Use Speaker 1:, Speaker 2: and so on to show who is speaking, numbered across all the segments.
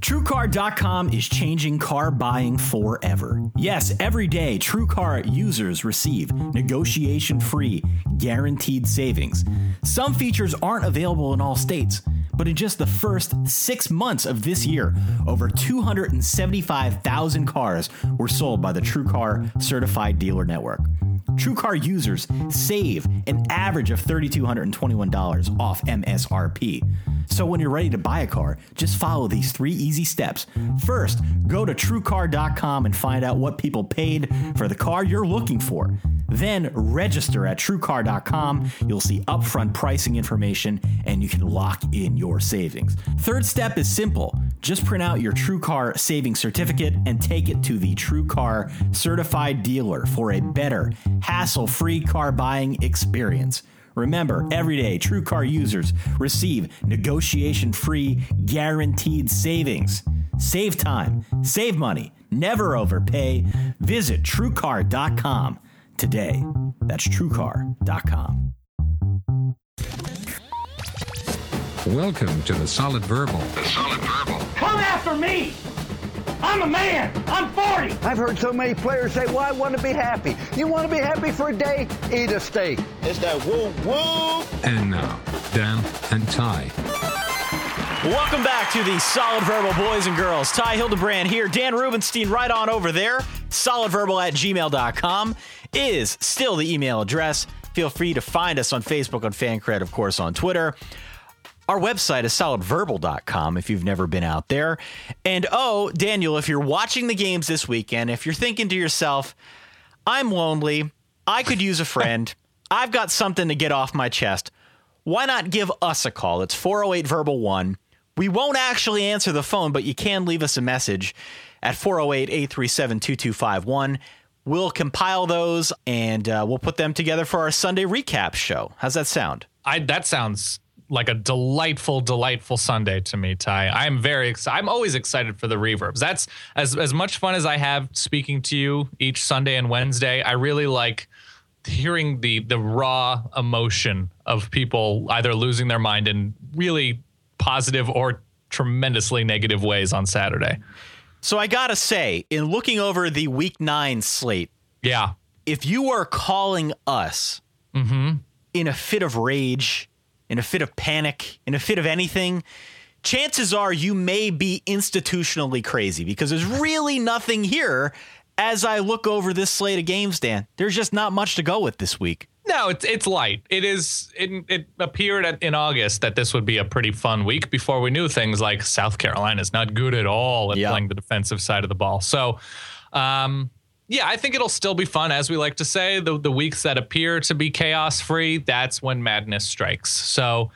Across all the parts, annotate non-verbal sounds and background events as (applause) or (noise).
Speaker 1: TrueCar.com is changing car buying forever. Yes, every day, TrueCar users receive negotiation free, guaranteed savings. Some features aren't available in all states, but in just the first six months of this year, over 275,000 cars were sold by the TrueCar Certified Dealer Network. TrueCar users save an average of $3,221 off MSRP. So when you're ready to buy a car, just follow these three easy steps. First, go to TrueCar.com and find out what people paid for the car you're looking for. Then register at TrueCar.com. You'll see upfront pricing information and you can lock in your savings. Third step is simple. Just print out your TrueCar savings certificate and take it to the TrueCar certified dealer for a better, hassle-free car buying experience. Remember, every day, TrueCar users receive negotiation free, guaranteed savings. Save time, save money, never overpay. Visit TrueCar.com today. That's TrueCar.com.
Speaker 2: Welcome to the Solid Verbal.
Speaker 3: The Solid Verbal.
Speaker 4: Come after me! I'm a man! I'm 40!
Speaker 5: I've heard so many players say, well, I want to be happy. You want to be happy for a day? Eat a steak.
Speaker 3: It's that woo woo.
Speaker 2: And now, Dan and Ty.
Speaker 1: Welcome back to the Solid Verbal Boys and Girls. Ty Hildebrand here. Dan Rubenstein right on over there. Solidverbal at gmail.com is still the email address. Feel free to find us on Facebook, on FanCred, of course, on Twitter. Our website is solidverbal.com if you've never been out there. And oh, Daniel, if you're watching the games this weekend, if you're thinking to yourself, I'm lonely, I could use a friend, (laughs) I've got something to get off my chest, why not give us a call? It's 408 Verbal 1. We won't actually answer the phone, but you can leave us a message at 408 837 2251. We'll compile those and uh, we'll put them together for our Sunday recap show. How's that sound?
Speaker 6: I that sounds like a delightful, delightful Sunday to me, Ty. I'm very excited. I'm always excited for the reverbs. That's as as much fun as I have speaking to you each Sunday and Wednesday. I really like hearing the the raw emotion of people either losing their mind in really positive or tremendously negative ways on Saturday.
Speaker 1: So I gotta say, in looking over the Week Nine slate,
Speaker 6: Yeah.
Speaker 1: if you are calling us mm-hmm. in a fit of rage, in a fit of panic, in a fit of anything, chances are you may be institutionally crazy because there's really nothing here. As I look over this slate of games, Dan, there's just not much to go with this week.
Speaker 6: No, it's it's light. It is. It, it appeared at, in August that this would be a pretty fun week before we knew things like South Carolina's not good at all at
Speaker 1: Yeah.
Speaker 6: playing the defensive side of the ball. So, um, yeah, I think it'll still be fun, as we like to say. The the weeks that appear to be chaos free, that's when madness strikes. So.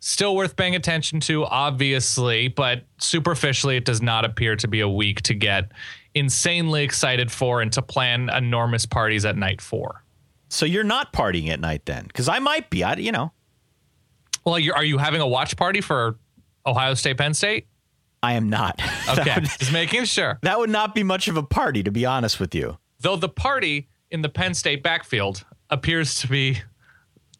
Speaker 6: Still worth paying attention to, obviously, but superficially, it does not appear to be a week to get insanely excited for and to plan enormous parties at night for.
Speaker 1: So you're not partying at night then? Because I might be. I, you know,
Speaker 6: Well, are you having a watch party for Ohio State, Penn State?
Speaker 1: I am not. (laughs)
Speaker 6: Okay,
Speaker 1: would-
Speaker 6: just making sure. (laughs)
Speaker 1: that would not be much of a party, to be honest with you.
Speaker 6: Though the party in the Penn State backfield appears to be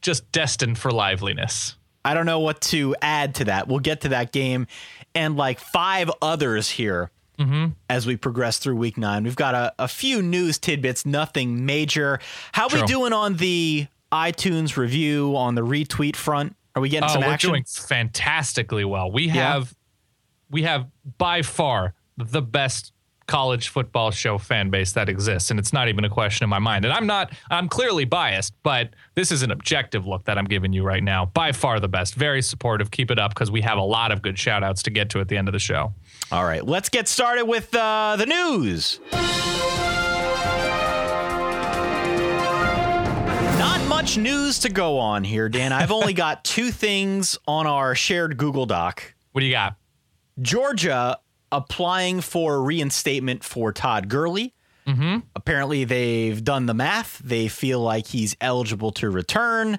Speaker 6: just destined for liveliness.
Speaker 1: I don't know what to add to that. We'll get to that game and like five others here mm-hmm. as we progress through week nine. We've got a, a few news tidbits, nothing major. How we doing on the iTunes review on the retweet front? Are we getting
Speaker 6: Oh,
Speaker 1: some
Speaker 6: we're
Speaker 1: action?
Speaker 6: doing fantastically well. We have we have by far the best college football show fan base that exists and it's not even a question in my mind. And I'm not I'm clearly biased, but this is an objective look that I'm giving you right now. By far the best. Very supportive. Keep it up because we have a lot of good shout outs to get to at the end of the show.
Speaker 1: All right, let's get started with uh, the news. Not much news to go on here, Dan. I've only got two things on our shared Google Doc.
Speaker 6: What do you got?
Speaker 1: Georgia applying for reinstatement for Todd Gurley. Mm-hmm. Apparently, they've done the math. They feel like he's eligible to return.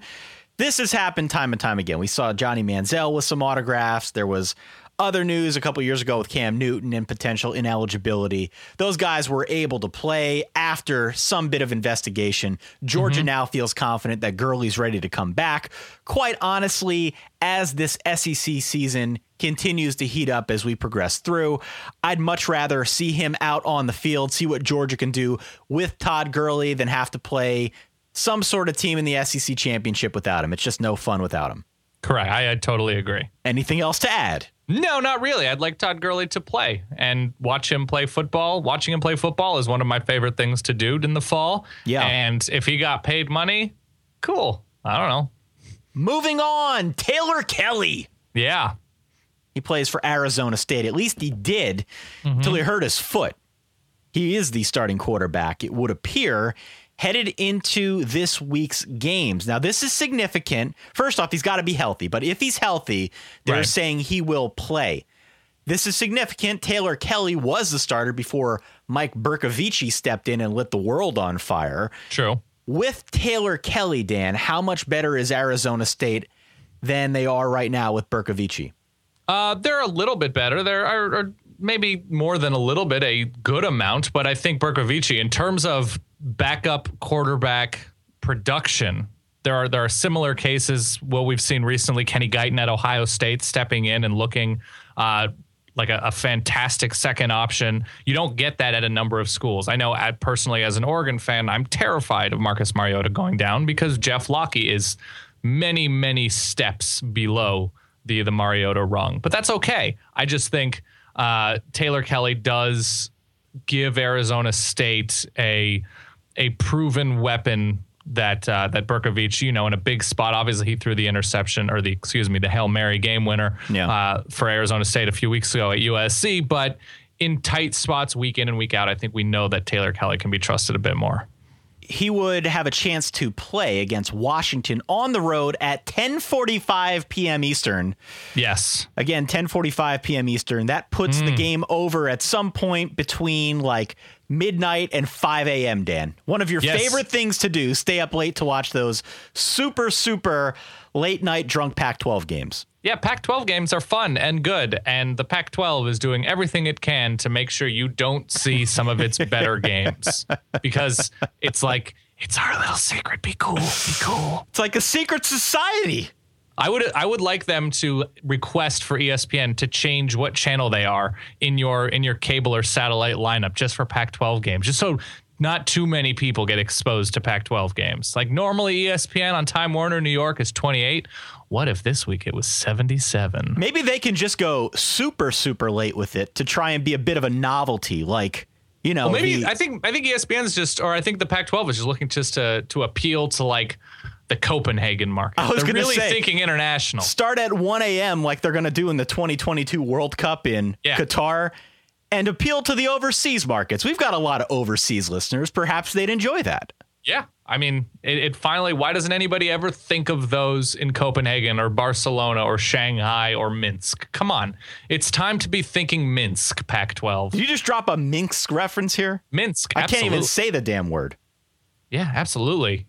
Speaker 1: This has happened time and time again. We saw Johnny Manziel with some autographs. There was other news a couple years ago with Cam Newton and potential ineligibility. Those guys were able to play after some bit of investigation. Georgia mm-hmm. now feels confident that Gurley's ready to come back. Quite honestly, as this SEC season continues to heat up as we progress through, I'd much rather see him out on the field, see what Georgia can do with Todd Gurley than have to play some sort of team in the SEC championship without him. It's just no fun without him.
Speaker 6: Correct. I, I totally agree.
Speaker 1: Anything else to add?
Speaker 6: No, not really. I'd like Todd Gurley to play and watch him play football. Watching him play football is one of my favorite things to do in the fall.
Speaker 1: Yeah.
Speaker 6: And if he got paid money, cool. I don't know.
Speaker 1: Moving on, Taylor Kelly.
Speaker 6: Yeah.
Speaker 1: He plays for Arizona State. At least he did mm-hmm. until he hurt his foot. He is the starting quarterback, it would appear, headed into this week's games. Now, this is significant. First off, he's got to be healthy, but if he's healthy, they're
Speaker 6: Right.
Speaker 1: saying he will play. This is significant. Taylor Kelly was the starter before Mike Bercovici stepped in and lit the world on fire.
Speaker 6: True.
Speaker 1: With Taylor Kelly, Dan, how much better is Arizona State than they are right now with Bercovici?
Speaker 6: Uh, they're a little bit better. They're are, are maybe more than a little bit, a good amount. But I think Bercovici, in terms of backup quarterback production, there are there are similar cases. What we've seen recently, Kenny Guiton at Ohio State stepping in and looking uh, like a, a fantastic second option. You don't get that at a number of schools. I know, at, personally, as an Oregon fan, I'm terrified of Marcus Mariota going down because Jeff Lockie is many many steps below the the Mariota rung. But that's okay. I just think uh, Taylor Kelly does give Arizona State a a proven weapon that uh, that Bercovici, you know, in a big spot. Obviously, he threw the interception or the excuse me, the hail mary game winner
Speaker 1: Yeah.
Speaker 6: uh, for Arizona State a few weeks ago at USC. But in tight spots, week in and week out, I think we know that Taylor Kelly can be trusted a bit more.
Speaker 1: He would have a chance to play against Washington on the road at 10:45 p.m. Eastern.
Speaker 6: Yes.
Speaker 1: Again, 10:45 p.m. Eastern. That puts the mm. game over at some point between like midnight and 5 a.m. Dan, one of your
Speaker 6: Yes.
Speaker 1: favorite things to do: stay up late to watch those super super late night drunk Pac-12 games.
Speaker 6: Yeah, Pac 12 games are fun and good. And the Pac 12 is doing everything it can to make sure you don't see some of its better (laughs) games because it's like, it's our little secret. Be cool. Be cool.
Speaker 1: It's like a secret society.
Speaker 6: I would I would like them to request for ESPN to change what channel they are in your in your cable or satellite lineup just for Pac-12 games, just so not too many people get exposed to Pac-12 games. Like normally ESPN on Time Warner New York is 28. What if this week it was 77?
Speaker 1: Maybe they can just go super super late with it to try and be a bit of a novelty like you know,
Speaker 6: Well, maybe
Speaker 1: the-
Speaker 6: I think I think ESPN's just, or I think the Pac-12 is just looking just to to appeal to like the Copenhagen market.
Speaker 1: I was
Speaker 6: They're really
Speaker 1: say-
Speaker 6: thinking international.
Speaker 1: start at 1 a.m. like they're going to do in the 2022 World Cup in
Speaker 6: Yeah.
Speaker 1: Qatar and appeal to the overseas markets. We've got a lot of overseas listeners. Perhaps they'd enjoy that.
Speaker 6: Yeah, I mean, it, it finally. Why doesn't anybody ever think of those in Copenhagen or Barcelona or Shanghai or Minsk? Come on, it's time to be thinking Minsk. Pac-12,
Speaker 1: Did you just drop a Minsk reference here?
Speaker 6: Minsk.
Speaker 1: I can't even say the damn word.
Speaker 6: Yeah, absolutely.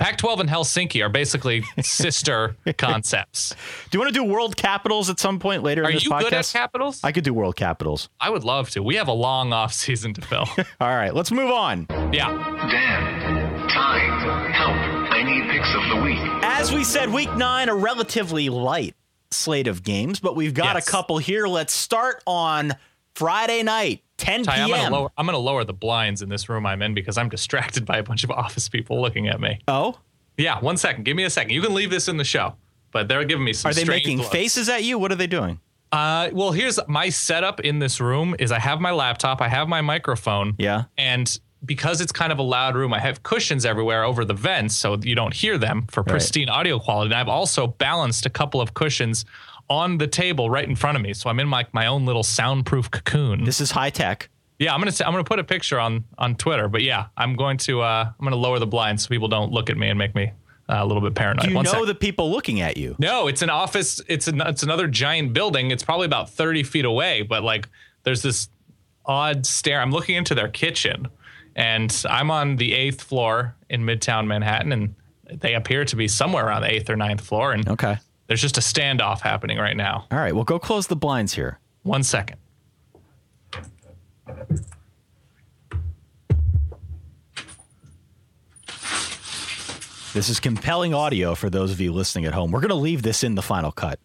Speaker 6: Pac-12 and Helsinki are basically (laughs) sister concepts.
Speaker 1: Do you want to do world capitals at some point later
Speaker 6: Are
Speaker 1: in this
Speaker 6: you
Speaker 1: podcast?
Speaker 6: good at capitals?
Speaker 1: I could do world capitals.
Speaker 6: I would love to. We have a long off season to fill. (laughs)
Speaker 1: All right, let's move on.
Speaker 6: yeah.
Speaker 3: Dan, time, help. I need picks of the week.
Speaker 1: As we said, week nine, a relatively light slate of games, but we've got
Speaker 6: Yes.
Speaker 1: a couple here. Let's start on Friday night, 10
Speaker 6: Ty, I'm
Speaker 1: p.m.
Speaker 6: gonna lower I'm gonna lower the blinds in this room I'm in because I'm distracted (laughs) by a bunch of office people looking at me.
Speaker 1: oh,
Speaker 6: Yeah, one second. Give me a second. You can leave this in the show, but they're giving me some.
Speaker 1: are they making
Speaker 6: looks.
Speaker 1: faces at you? What are they doing?
Speaker 6: Uh, well, here's my setup in this room: is I have my laptop, I have my microphone,
Speaker 1: Yeah.
Speaker 6: and because it's kind of a loud room, I have cushions everywhere over the vents so you don't hear them for pristine audio quality. And I've also balanced a couple of cushions on the table right in front of me, so I'm in my my own little soundproof cocoon.
Speaker 1: This is high tech.
Speaker 6: Yeah, I'm gonna I'm gonna put a picture on on Twitter. But yeah, I'm going to uh, I'm gonna lower the blinds so people don't look at me and make me uh, a little bit paranoid.
Speaker 1: Do you
Speaker 6: One
Speaker 1: know
Speaker 6: sec.
Speaker 1: the people looking at you?
Speaker 6: No, it's an office. It's an, it's another giant building. It's probably about 30 feet away, but like there's this odd stare. I'm looking into their kitchen, and I'm on the eighth floor in Midtown Manhattan, and they appear to be somewhere around the eighth or ninth floor. And
Speaker 1: Okay.
Speaker 6: There's just a standoff happening right now.
Speaker 1: All right, well, go close the blinds here.
Speaker 6: One second.
Speaker 1: This is compelling audio for those of you listening at home. We're going to leave this in the final cut.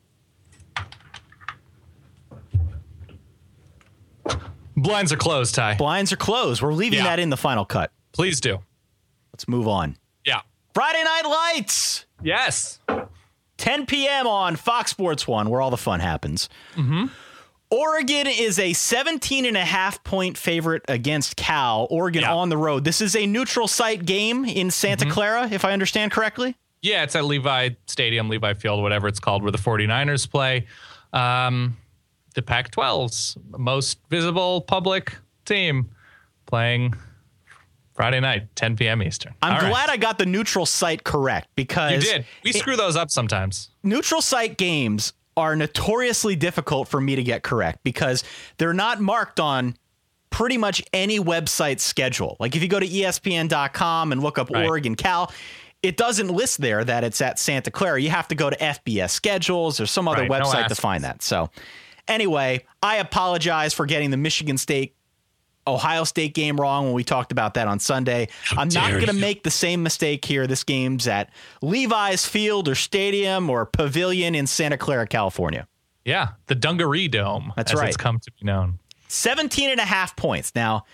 Speaker 6: Blinds are closed, Ty.
Speaker 1: Blinds are closed. We're leaving
Speaker 6: Yeah.
Speaker 1: that in the final cut.
Speaker 6: Please do.
Speaker 1: Let's move on.
Speaker 6: Yeah.
Speaker 1: Friday Night Lights,
Speaker 6: Yes.
Speaker 1: 10 p.m. on Fox Sports 1, where all the fun happens. Mm-hmm. Oregon is a 17 and a half point favorite against Cal. Oregon
Speaker 6: Yeah.
Speaker 1: on the road. This is a neutral site game in Santa Clara, if I understand correctly.
Speaker 6: Yeah, it's at Levi Stadium, Levi Field, whatever it's called, where the 49ers play. Um, the Pac 12's most visible public team playing Friday night, 10 p.m. Eastern.
Speaker 1: I'm
Speaker 6: All right.
Speaker 1: glad I got the neutral site correct because
Speaker 6: you did. We screw those up sometimes.
Speaker 1: neutral site games are notoriously difficult for me to get correct because they're not marked on pretty much any website schedule. Like if you go to ESPN.com and look up
Speaker 6: Right.
Speaker 1: Oregon Cal, it doesn't list there that it's at Santa Clara. You have to go to FBS schedules or some other
Speaker 6: Right, no
Speaker 1: website to find that. So, anyway, I apologize for getting the Michigan State Ohio State game wrong when we talked about that on Sunday. I'm not going to make the same mistake here. This game's at Levi's Field or Stadium or Pavilion in Santa Clara, California.
Speaker 6: Yeah, the Dungaree Dome.
Speaker 1: That's
Speaker 6: as
Speaker 1: right.
Speaker 6: It's come to be known.
Speaker 1: 17 and a half points. Now,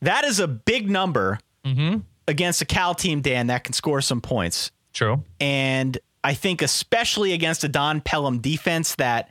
Speaker 1: that is a big number
Speaker 6: Mm-hmm.
Speaker 1: against a Cal team, Dan, that can score some points.
Speaker 6: True.
Speaker 1: And I think, especially against a Don Pellum defense that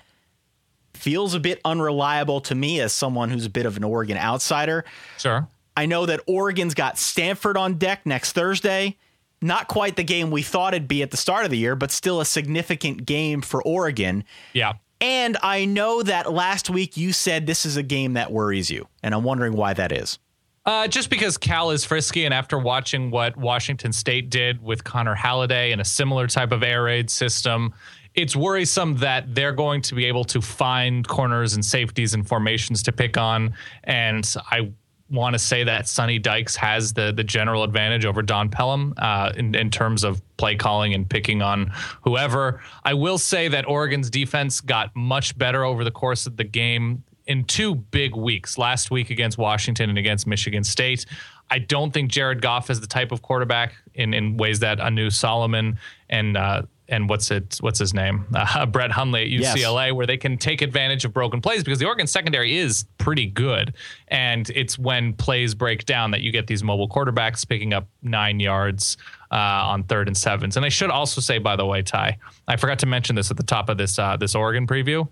Speaker 1: feels a bit unreliable to me as someone who's a bit of an Oregon outsider.
Speaker 6: Sure.
Speaker 1: I know that Oregon's got Stanford on deck next Thursday. Not quite the game we thought it'd be at the start of the year, but still a significant game for Oregon.
Speaker 6: Yeah.
Speaker 1: And I know that last week you said this is a game that worries you, and I'm wondering why that is.
Speaker 6: Uh, just because Cal is frisky, and after watching what Washington State did with Connor Halliday in a similar type of air raid system, it's worrisome that they're going to be able to find corners and safeties and formations to pick on. And I want to say that Sonny Dykes has the the general advantage over Don Pellum uh, in, in terms of play calling and picking on whoever. I will say that Oregon's defense got much better over the course of the game in two big weeks last week against Washington and against Michigan State. I don't think Jared Goff is the type of quarterback in, in ways that Anu Solomon and uh, and what's it what's his name uh, (laughs) Brett Hundley at
Speaker 1: Yes.
Speaker 6: UCLA where they can take advantage of broken plays because the Oregon secondary is pretty good and it's when plays break down that you get these mobile quarterbacks picking up nine yards uh, on third and sevens and I should also say by the way Ty I forgot to mention this at the top of this uh, this Oregon preview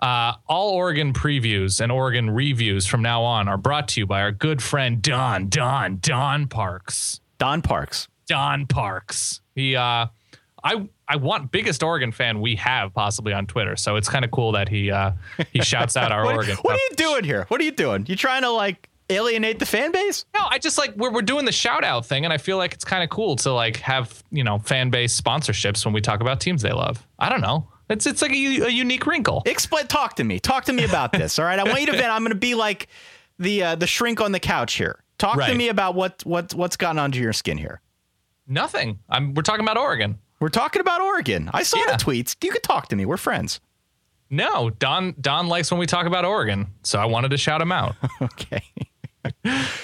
Speaker 6: uh, all Oregon previews and Oregon reviews from now on are brought to you by our good friend Don Don Don Parks.
Speaker 1: Don Parks.
Speaker 6: Don Parks. He uh I I want biggest Oregon fan we have possibly on Twitter. So it's kind of cool that he uh he shouts out our (laughs)
Speaker 1: What,
Speaker 6: Oregon.
Speaker 1: what are you doing here? What are you doing? You trying to like alienate the fan base?
Speaker 6: No, I just like we're we're doing the shout out thing and I feel like it's kind of cool to like have, you know, fan base sponsorships when we talk about teams they love. I don't know. It's it's like a unique wrinkle.
Speaker 1: Explain. Talk to me. Talk to me about (laughs) this. All right. I want you to vent. I'm going to be like the uh, the shrink on the couch here. Talk to me about what what what's gotten under your skin here.
Speaker 6: Nothing. I'm we're talking about Oregon.
Speaker 1: We're talking about Oregon. I saw
Speaker 6: Yeah.
Speaker 1: the tweets. You could talk to me. We're friends.
Speaker 6: No, Don Don likes when we talk about Oregon, so I wanted to shout him out. (laughs)
Speaker 1: Okay.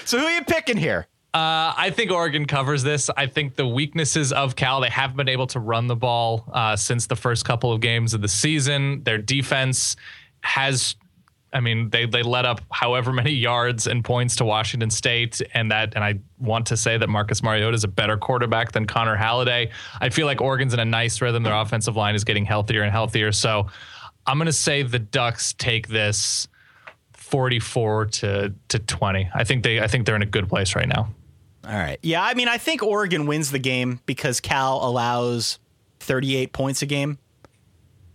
Speaker 1: so who are you picking here?
Speaker 6: Uh, I think Oregon covers this. I think the weaknesses of Cal, they haven't been able to run the ball uh, since the first couple of games of the season. Their defense has, I mean, they they let up however many yards and points to Washington State, and that, and I want to say that Marcus Mariota is a better quarterback than Connor Halliday. I feel like Oregon's in a nice rhythm. Their offensive line is getting healthier and healthier. So I'm going to say the Ducks take this. 44 to to 20. I think they I think they're in a good place right now.
Speaker 1: All right. Yeah, I mean, I think Oregon wins the game because Cal allows 38 points a game.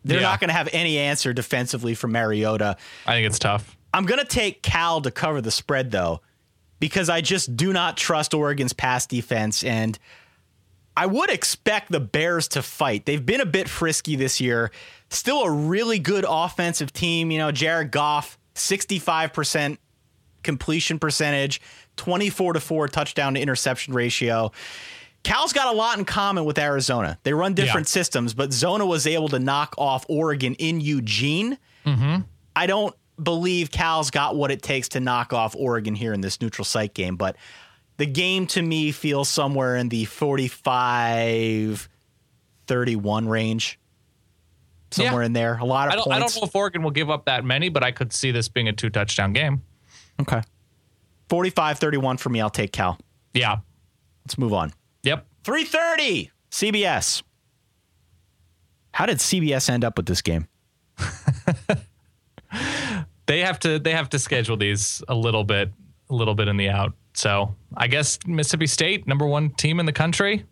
Speaker 1: They're
Speaker 6: Yeah.
Speaker 1: not going to have any answer defensively from Mariota.
Speaker 6: I think it's tough.
Speaker 1: I'm going to take Cal to cover the spread, though, because I just do not trust Oregon's pass defense. And I would expect the Bears to fight. They've been a bit frisky this year. Still a really good offensive team. You know, Jared Goff, 65% completion percentage, 24 to 4 touchdown to interception ratio. Cal's got a lot in common with Arizona. They run different
Speaker 6: Yeah.
Speaker 1: systems, but Zona was able to knock off Oregon in Eugene. Mm-hmm. I don't believe Cal's got what it takes to knock off Oregon here in this neutral site game, but the game to me feels somewhere in the 45 31 range. Somewhere
Speaker 6: Yeah.
Speaker 1: in there. A lot of
Speaker 6: I don't, I don't know if Oregon will give up that many, but I could see this being a two touchdown game.
Speaker 1: Okay. 45 31 for me. I'll take Cal.
Speaker 6: Yeah.
Speaker 1: Let's move on.
Speaker 6: Yep.
Speaker 1: 330 CBS. How did CBS end up with this game? (laughs)
Speaker 6: They have to they have to schedule these a little bit a little bit in the out. So I guess Mississippi State, number one team in the country.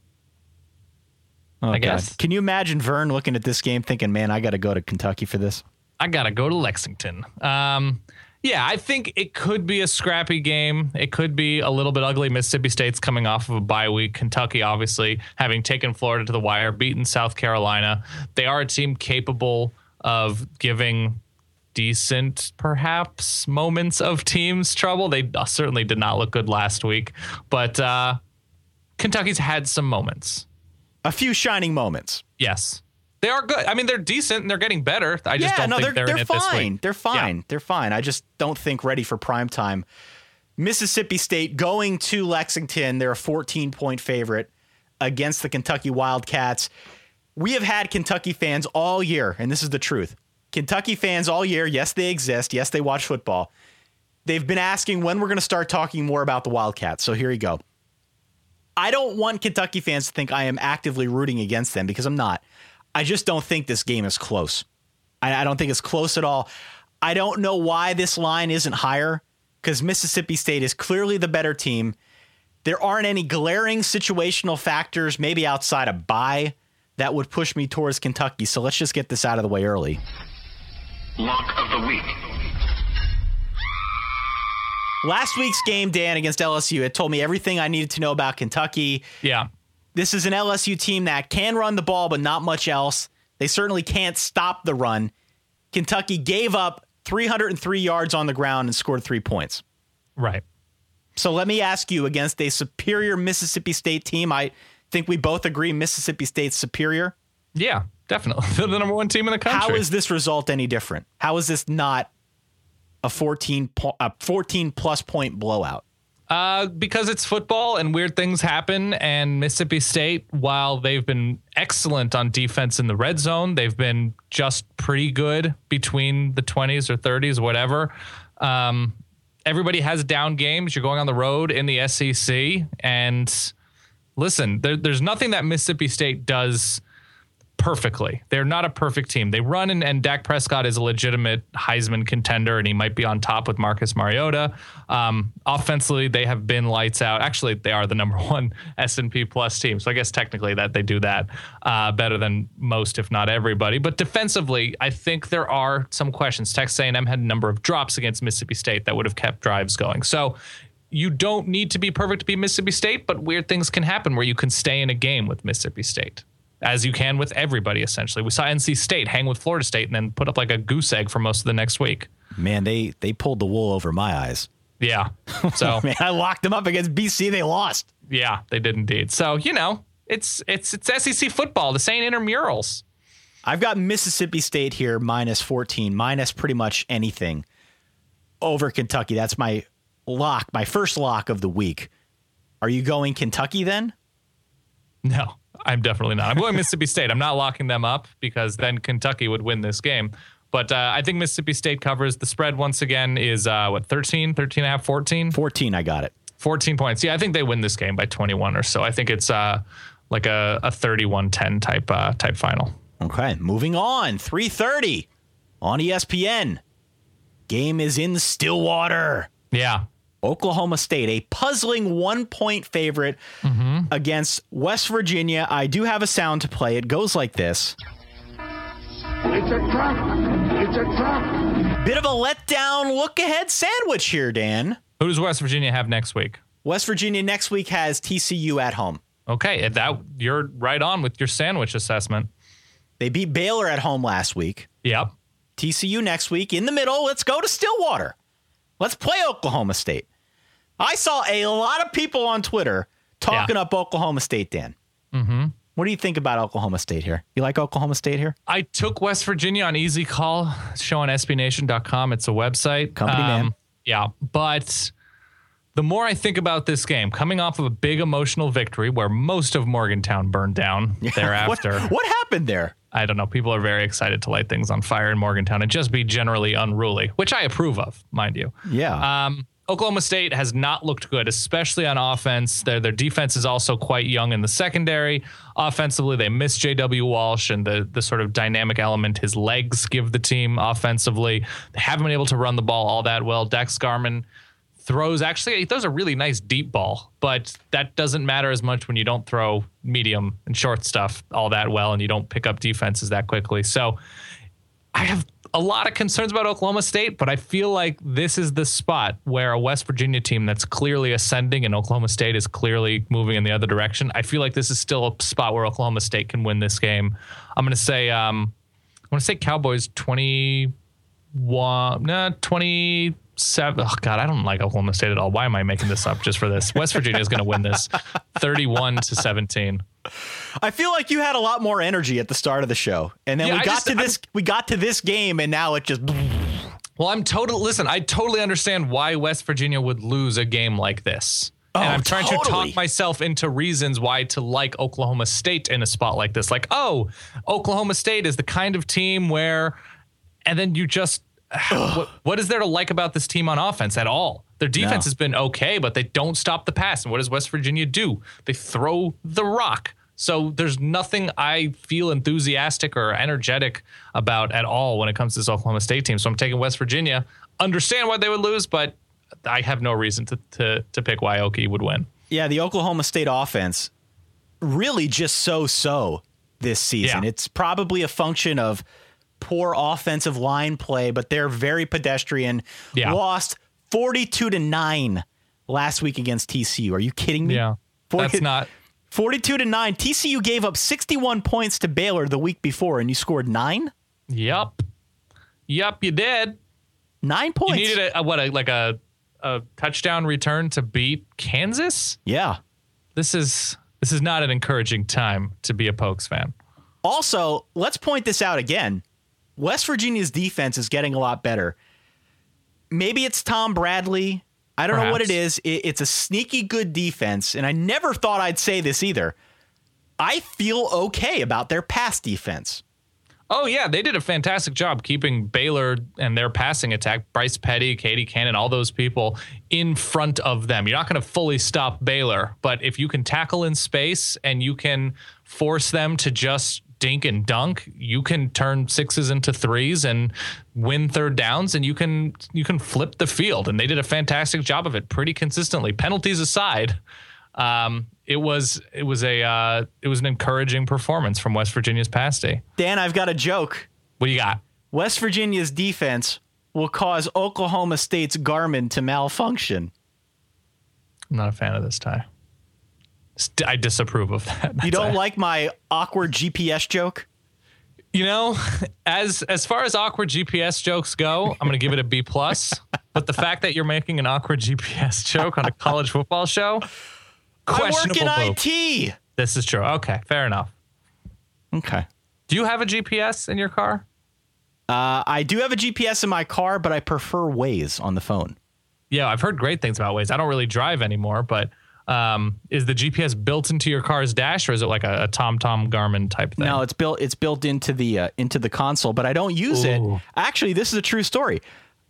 Speaker 1: Oh,
Speaker 6: I
Speaker 1: God.
Speaker 6: guess.
Speaker 1: Can you imagine Verne looking at this game thinking, man, I got to go to Kentucky for this?
Speaker 6: I gotta go to Lexington. Um, yeah, I think it could be a scrappy game. It could be a little bit ugly. Mississippi State's coming off of a bye week. Kentucky, obviously, having taken Florida to the wire, beaten South Carolina. They are a team capable of giving decent, perhaps, moments of teams trouble. They certainly did not look good last week, but uh, Kentucky's had some moments.
Speaker 1: A few shining moments.
Speaker 6: Yes. They are good. I mean, they're decent and they're getting better. I just
Speaker 1: yeah,
Speaker 6: don't
Speaker 1: no,
Speaker 6: think
Speaker 1: they're,
Speaker 6: they're, in
Speaker 1: they're
Speaker 6: it this
Speaker 1: fine.
Speaker 6: week.
Speaker 1: They're fine. They're fine. I just don't think ready for prime time. Mississippi State going to Lexington. They're a 14 point favorite against the Kentucky Wildcats. We have had Kentucky fans all year, and this is the truth. Kentucky fans all year, yes, they exist. Yes, they watch football. They've been asking when we're going to start talking more about the Wildcats. So here you go. I don't want Kentucky fans to think I am actively rooting against them because I'm not. I just don't think this game is close. I, I don't think it's close at all. I don't know why this line isn't higher because Mississippi State is clearly the better team. There aren't any glaring situational factors, maybe outside a bye, that would push me towards Kentucky. So let's just get this out of the way early.
Speaker 3: Lock of the week.
Speaker 1: Last week's game, Dan, against LSU, it told me everything I needed to know about Kentucky.
Speaker 6: Yeah.
Speaker 1: This is an LSU team that can run the ball, but not much else. They certainly can't stop the run. Kentucky gave up 303 yards on the ground and scored three points.
Speaker 6: Right.
Speaker 1: So let me ask you against a superior Mississippi State team. I think we both agree Mississippi State's superior.
Speaker 6: Yeah, definitely. (laughs) They're the number one team in the country.
Speaker 1: How is this result any different? How is this not a 14 po- a 14 plus point blowout?
Speaker 6: Uh, because it's football and weird things happen. And Mississippi State, while they've been excellent on defense in the red zone, they've been just pretty good between the 20s or 30s, whatever. Um, everybody has down games. You're going on the road in the SEC. And listen, there, there's nothing that Mississippi State does perfectly. They're not a perfect team. They run and, and Dak Prescott is a legitimate Heisman contender, and he might be on top with Marcus Mariota. Um, offensively, they have been lights out. Actually, they are the number (laughs) one S and P plus team, so I guess technically that they do that uh, better than most, if not everybody. But defensively, I think there are some questions. Texas A&M had a number of drops against Mississippi State that would have kept drives going. So you don't need to be perfect to be Mississippi State, but weird things can happen where you can stay in a game with Mississippi State, as you can with everybody, essentially. We saw NC State hang with Florida State and then put up like a goose egg for most of the next week.
Speaker 1: Man, they they pulled the wool over my eyes.
Speaker 6: Yeah. (laughs) So,
Speaker 1: Man, I locked them up against BC. They lost.
Speaker 6: yeah, they did indeed. So, you know, it's it's it's SEC football, the same intramurals.
Speaker 1: I've got Mississippi State here minus 14, minus pretty much anything over Kentucky. That's my lock, my first lock of the week. Are you going Kentucky then?
Speaker 6: No, I'm definitely not. I'm going Mississippi State. I'm not locking them up because then Kentucky would win this game. But uh, I think Mississippi State covers. The spread once again is uh, what 13, 13 and a half, 14?
Speaker 1: 14, I got it.
Speaker 6: 14 points. Yeah, I think they win this game by 21 or so. I think it's uh, like a, a 31-10 type uh, type final.
Speaker 1: Okay, moving on. 3:30 on ESPN. Game is in Stillwater.
Speaker 6: Yeah.
Speaker 1: Oklahoma State, a puzzling one point favorite mm-hmm. against West Virginia. I do have a sound to play. It goes like this.
Speaker 4: It's a trap. It's a trap.
Speaker 1: Bit of a letdown look ahead sandwich here, Dan.
Speaker 6: Who does West Virginia have next week?
Speaker 1: West Virginia next week has TCU at home.
Speaker 6: Okay, that you're right on with your sandwich assessment.
Speaker 1: They beat Baylor at home last week.
Speaker 6: Yep.
Speaker 1: TCU next week. In the middle, let's go to Stillwater. Let's play Oklahoma State. I saw a lot of people on Twitter talking up Oklahoma State, Dan. Mm-hmm. What do you think about Oklahoma State here? You like Oklahoma State here?
Speaker 6: I took West Virginia on easy call. Show on SBNation.com. It's a website. Um,
Speaker 1: Company man.
Speaker 6: Yeah, but the more I think about this game, coming off of a big emotional victory where most of Morgantown burned down (laughs) thereafter.
Speaker 1: What, what happened there?
Speaker 6: I don't know. People are very excited to light things on fire in Morgantown and just be generally unruly, which I approve of, mind you.
Speaker 1: Yeah.
Speaker 6: Um, Oklahoma State has not looked good, especially on offense. Their their defense is also quite young in the secondary. Offensively, they miss J.W. Walsh and the the sort of dynamic element his legs give the team offensively. They haven't been able to run the ball all that well. Daxx Garman throws actually he throws a really nice deep ball, but that doesn't matter as much when you don't throw medium and short stuff all that well and you don't pick up defenses that quickly. So I have a lot of concerns about Oklahoma State, but I feel like this is the spot where a West Virginia team that's clearly ascending and Oklahoma State is clearly moving in the other direction. I feel like this is still a spot where Oklahoma State can win this game. I'm going to say um, I'm going to say Cowboys 21 nah 27 oh god I don't like Oklahoma State at all. Why am I making this up just for this? West Virginia is going to win this (laughs) 31 to 17.
Speaker 1: I feel like you had a lot more energy at the start of the show, and then
Speaker 6: Yeah,
Speaker 1: we
Speaker 6: I
Speaker 1: got
Speaker 6: just-
Speaker 1: to this. we got to this game, and now it just.
Speaker 6: Well, I'm totally listen. I totally understand why West Virginia would lose a game like this. and
Speaker 1: Oh,
Speaker 6: I'm trying to talk myself into reasons why to like Oklahoma State in a spot like this. Like, oh, Oklahoma State is the kind of team where, and then you just, what, what is there to like about this team on offense at all? Their defense
Speaker 1: No.
Speaker 6: has been okay, but they don't stop the pass. And what does West Virginia do? They throw the rock. So there's nothing I feel enthusiastic or energetic about at all when it comes to this Oklahoma State team. So I'm taking West Virginia. Understand why they would lose, but I have no reason to to, to pick why Okie would win.
Speaker 1: Yeah, the Oklahoma State offense really just so so this season.
Speaker 6: Yeah.
Speaker 1: It's probably a function of poor offensive line play, but they're very pedestrian.
Speaker 6: Yeah.
Speaker 1: Lost 42 to 9 last week against TCU. Are you kidding me?
Speaker 6: Yeah,
Speaker 1: Forty-
Speaker 6: that's not.
Speaker 1: 42 to 9. TCU gave up 61 points to Baylor the week before and you scored 9?
Speaker 6: Yep. Yep, you did.
Speaker 1: 9
Speaker 6: You
Speaker 1: points.
Speaker 6: needed a, a what a like a a touchdown return to beat Kansas.
Speaker 1: yeah.
Speaker 6: This is this is not an encouraging time to be a Pokes fan.
Speaker 1: Also, let's point this out again. West Virginia's defense is getting a lot better. Maybe it's Tom Bradley. I don't know what it is. It- it's a sneaky good defense, and I never thought I'd say this either. I feel okay about their pass defense.
Speaker 6: Oh yeah, they did a fantastic job keeping Baylor and their passing attack, Bryce Petty, KD Cannon, all those people in front of them. You're not going to fully stop Baylor, but if you can tackle in space and you can force them to just dink and dunk, you can turn sixes into threes and win third downs and you can you can flip the field and they did a fantastic job of it pretty consistently. Penalties aside, um, it was it was a uh, it was an encouraging performance from West Virginia's pass day.
Speaker 1: Dan, I've got a joke.
Speaker 6: What do you got?
Speaker 1: West Virginia's defense will cause Oklahoma State's Garmin to malfunction.
Speaker 6: I'm not a fan of this tie. I disapprove of that. (laughs)
Speaker 1: You don't
Speaker 6: a-
Speaker 1: like my awkward GPS joke?
Speaker 6: you know, as as far as awkward GPS jokes go, I'm going to give it a B plus. but the fact that you're making an awkward GPS joke on a college football show, questionable.
Speaker 1: I work in. IT.
Speaker 6: This is true. Okay, fair enough.
Speaker 1: Okay.
Speaker 6: Do you have a GPS in your car?
Speaker 1: Uh, I do have a GPS in my car, but I prefer Waze on the phone.
Speaker 6: Yeah, I've heard great things about Waze. I don't really drive anymore, but um, is the GPS built into your car's dash, or is it like a, a TomTom Garmin type thing?
Speaker 1: No, it's built. It's built into the uh, into the console, but I don't use it. Actually, this is a true story.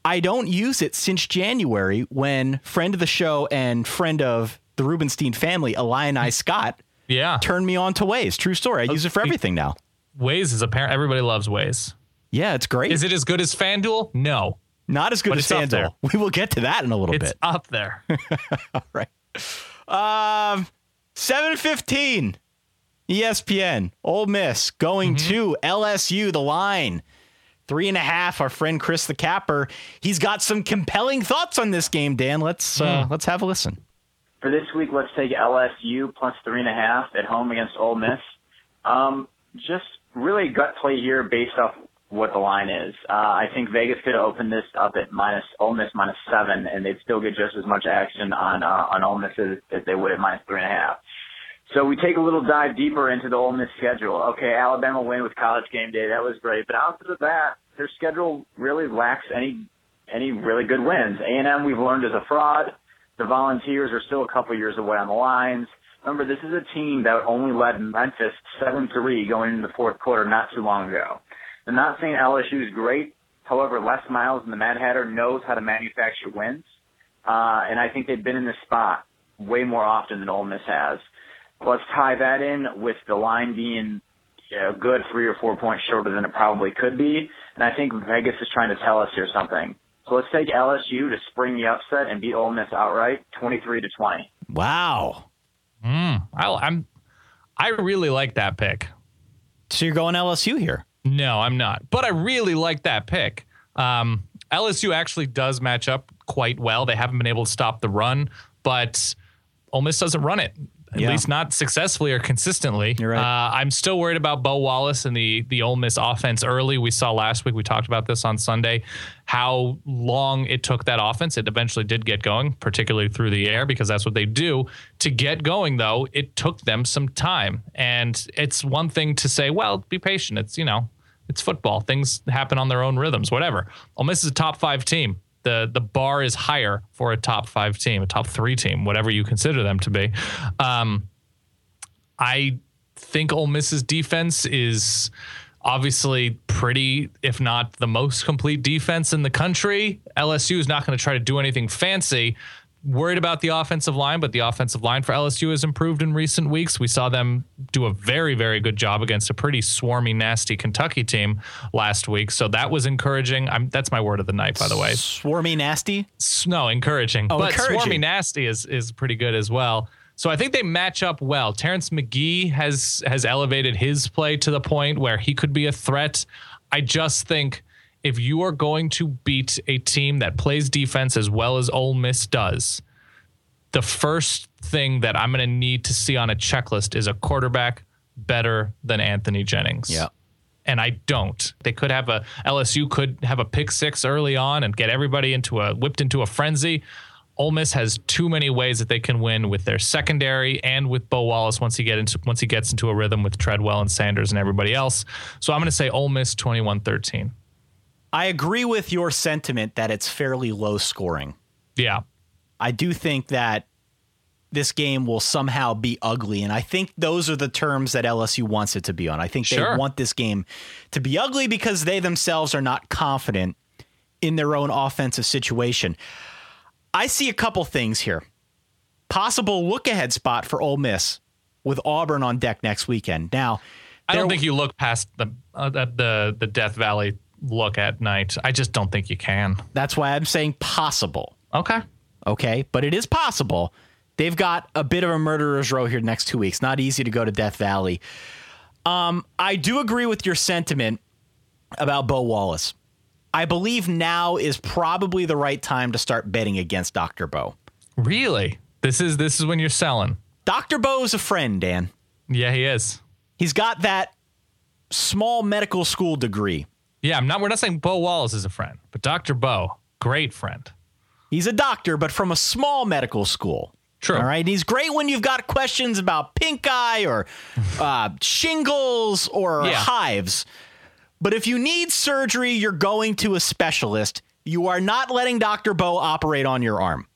Speaker 1: I don't use it since January when friend of the show and friend of the Rubenstein family, Illini Scott,
Speaker 6: yeah,
Speaker 1: turned me on to Waze. True story. I use it for everything now.
Speaker 6: Waze is apparent. Everybody loves Waze.
Speaker 1: Yeah, it's great.
Speaker 6: Is it as good as FanDuel? No,
Speaker 1: Not as good
Speaker 6: but
Speaker 1: as
Speaker 6: it's.
Speaker 1: FanDuel. (laughs) We will get to that in a little
Speaker 6: it's
Speaker 1: bit.
Speaker 6: up there. (laughs)
Speaker 1: right. Um, seven fifteen. ESPN. Ole Miss going to LSU. The line three and a half. Our friend Chris the Capper. He's got some compelling thoughts on this game. Dan, let's uh, let's have a listen.
Speaker 7: For this week, let's take LSU plus three and a half at home against Ole Miss. Um, just really gut play here based off what the line is. Uh, I think Vegas could open this up at minus Ole Miss minus seven, and they'd still get just as much action on uh, on Ole Miss as, as they would at minus three and a half. So we take a little dive deeper into the Ole Miss schedule. Okay, Alabama win with College Game Day, that was great, but outside of that, their schedule really lacks any any really good wins. A and M we've learned is a fraud. The Volunteers are still a couple years away on the lines. Remember, this is a team that only led Memphis 7-3 going into the fourth quarter not too long ago. I'm not saying LSU is great. However, Les Miles and the Mad Hatter knows how to manufacture wins. Uh, and I think they've been in this spot way more often than Ole Miss has. Let's tie that in with the line being a good three or four points shorter than it probably could be. And I think Vegas is trying to tell us here something. So let's take LSU to spring the upset and beat Ole Miss outright, 23 to 20.
Speaker 1: Wow.
Speaker 6: Mm, I, I'm, I really like that pick.
Speaker 1: So you're going LSU here?
Speaker 6: No, I'm not. But I really like that pick. Um, LSU actually does match up quite well. They haven't been able to stop the run, but Ole Miss doesn't run it. At
Speaker 1: Yeah.
Speaker 6: least not successfully or consistently.
Speaker 1: You're right.
Speaker 6: Uh, I'm still worried about Bo Wallace and the the Ole Miss offense early. We saw last week. We talked about this on Sunday. How long it took that offense. It eventually did get going, particularly through the air, because that's what they do. To get going, though, it took them some time. And it's one thing to say, "Well, be patient." It's you know, it's football. Things happen on their own rhythms. Whatever. Ole Miss is a top five team. The the bar is higher for a top five team, a top three team, whatever you consider them to be. Um, I think Ole Miss's defense is obviously pretty, if not the most complete defense in the country. LSU is not going to try to do anything fancy. Worried about the offensive line, but the offensive line for LSU has improved in recent weeks. We saw them do a very, very good job against a pretty swarmy, nasty Kentucky team last week. So that was encouraging. I'm, that's my word of the night, by the way.
Speaker 1: Swarmy nasty.
Speaker 6: No, encouraging.
Speaker 1: Oh,
Speaker 6: but
Speaker 1: encouraging.
Speaker 6: Swarmy Nasty is is pretty good as well. So I think they match up well. Terrence Magee has has elevated his play to the point where he could be a threat. I just think if you are going to beat a team that plays defense as well as Ole Miss does, the first thing that I'm going to need to see on a checklist is a quarterback better than Anthony Jennings Yeah. and I don't. They could have a LSU could have a pick six early on and get everybody into a whipped into a frenzy. Ole Miss has too many ways that they can win with their secondary and with Bo Wallace once he get into once he gets into a rhythm with Treadwell and Sanders and everybody else. So I'm going to say Ole Miss 21-13.
Speaker 1: I agree with your sentiment that it's fairly low scoring.
Speaker 6: Yeah.
Speaker 1: I do think that this game will somehow be ugly. And I think those are the terms that LSU wants it to be on. I think
Speaker 6: Sure.
Speaker 1: they want this game to be ugly because they themselves are not confident in their own offensive situation. I see a couple things here. Possible look ahead spot for Ole Miss with Auburn on deck next weekend. Now,
Speaker 6: I don't think you look past the uh, the- the the Death Valley look at night. I just don't think you can.
Speaker 1: that's why I'm saying possible.
Speaker 6: Okay.
Speaker 1: okay? But it is possible. They've got a bit of a murderer's row here next two weeks. Not easy to go to Death Valley. Um, I do agree with your sentiment about Bo Wallace. I believe now is probably the right time to start betting against Dr. Bo.
Speaker 6: Really? This is this is when you're selling.
Speaker 1: Dr. Bo is a friend, Dan.
Speaker 6: Yeah, he is.
Speaker 1: He's got that small medical school degree.
Speaker 6: Yeah, I'm not. We're not saying Bo Wallace is a friend, but Dr. Bo, great friend.
Speaker 1: He's a doctor, but from a small medical school.
Speaker 6: True.
Speaker 1: All right. And he's great when you've got questions about pink eye or (sighs) uh, shingles or
Speaker 6: Yeah.
Speaker 1: hives. But if you need surgery, you're going to a specialist. You are not letting Dr. Bo operate on your arm.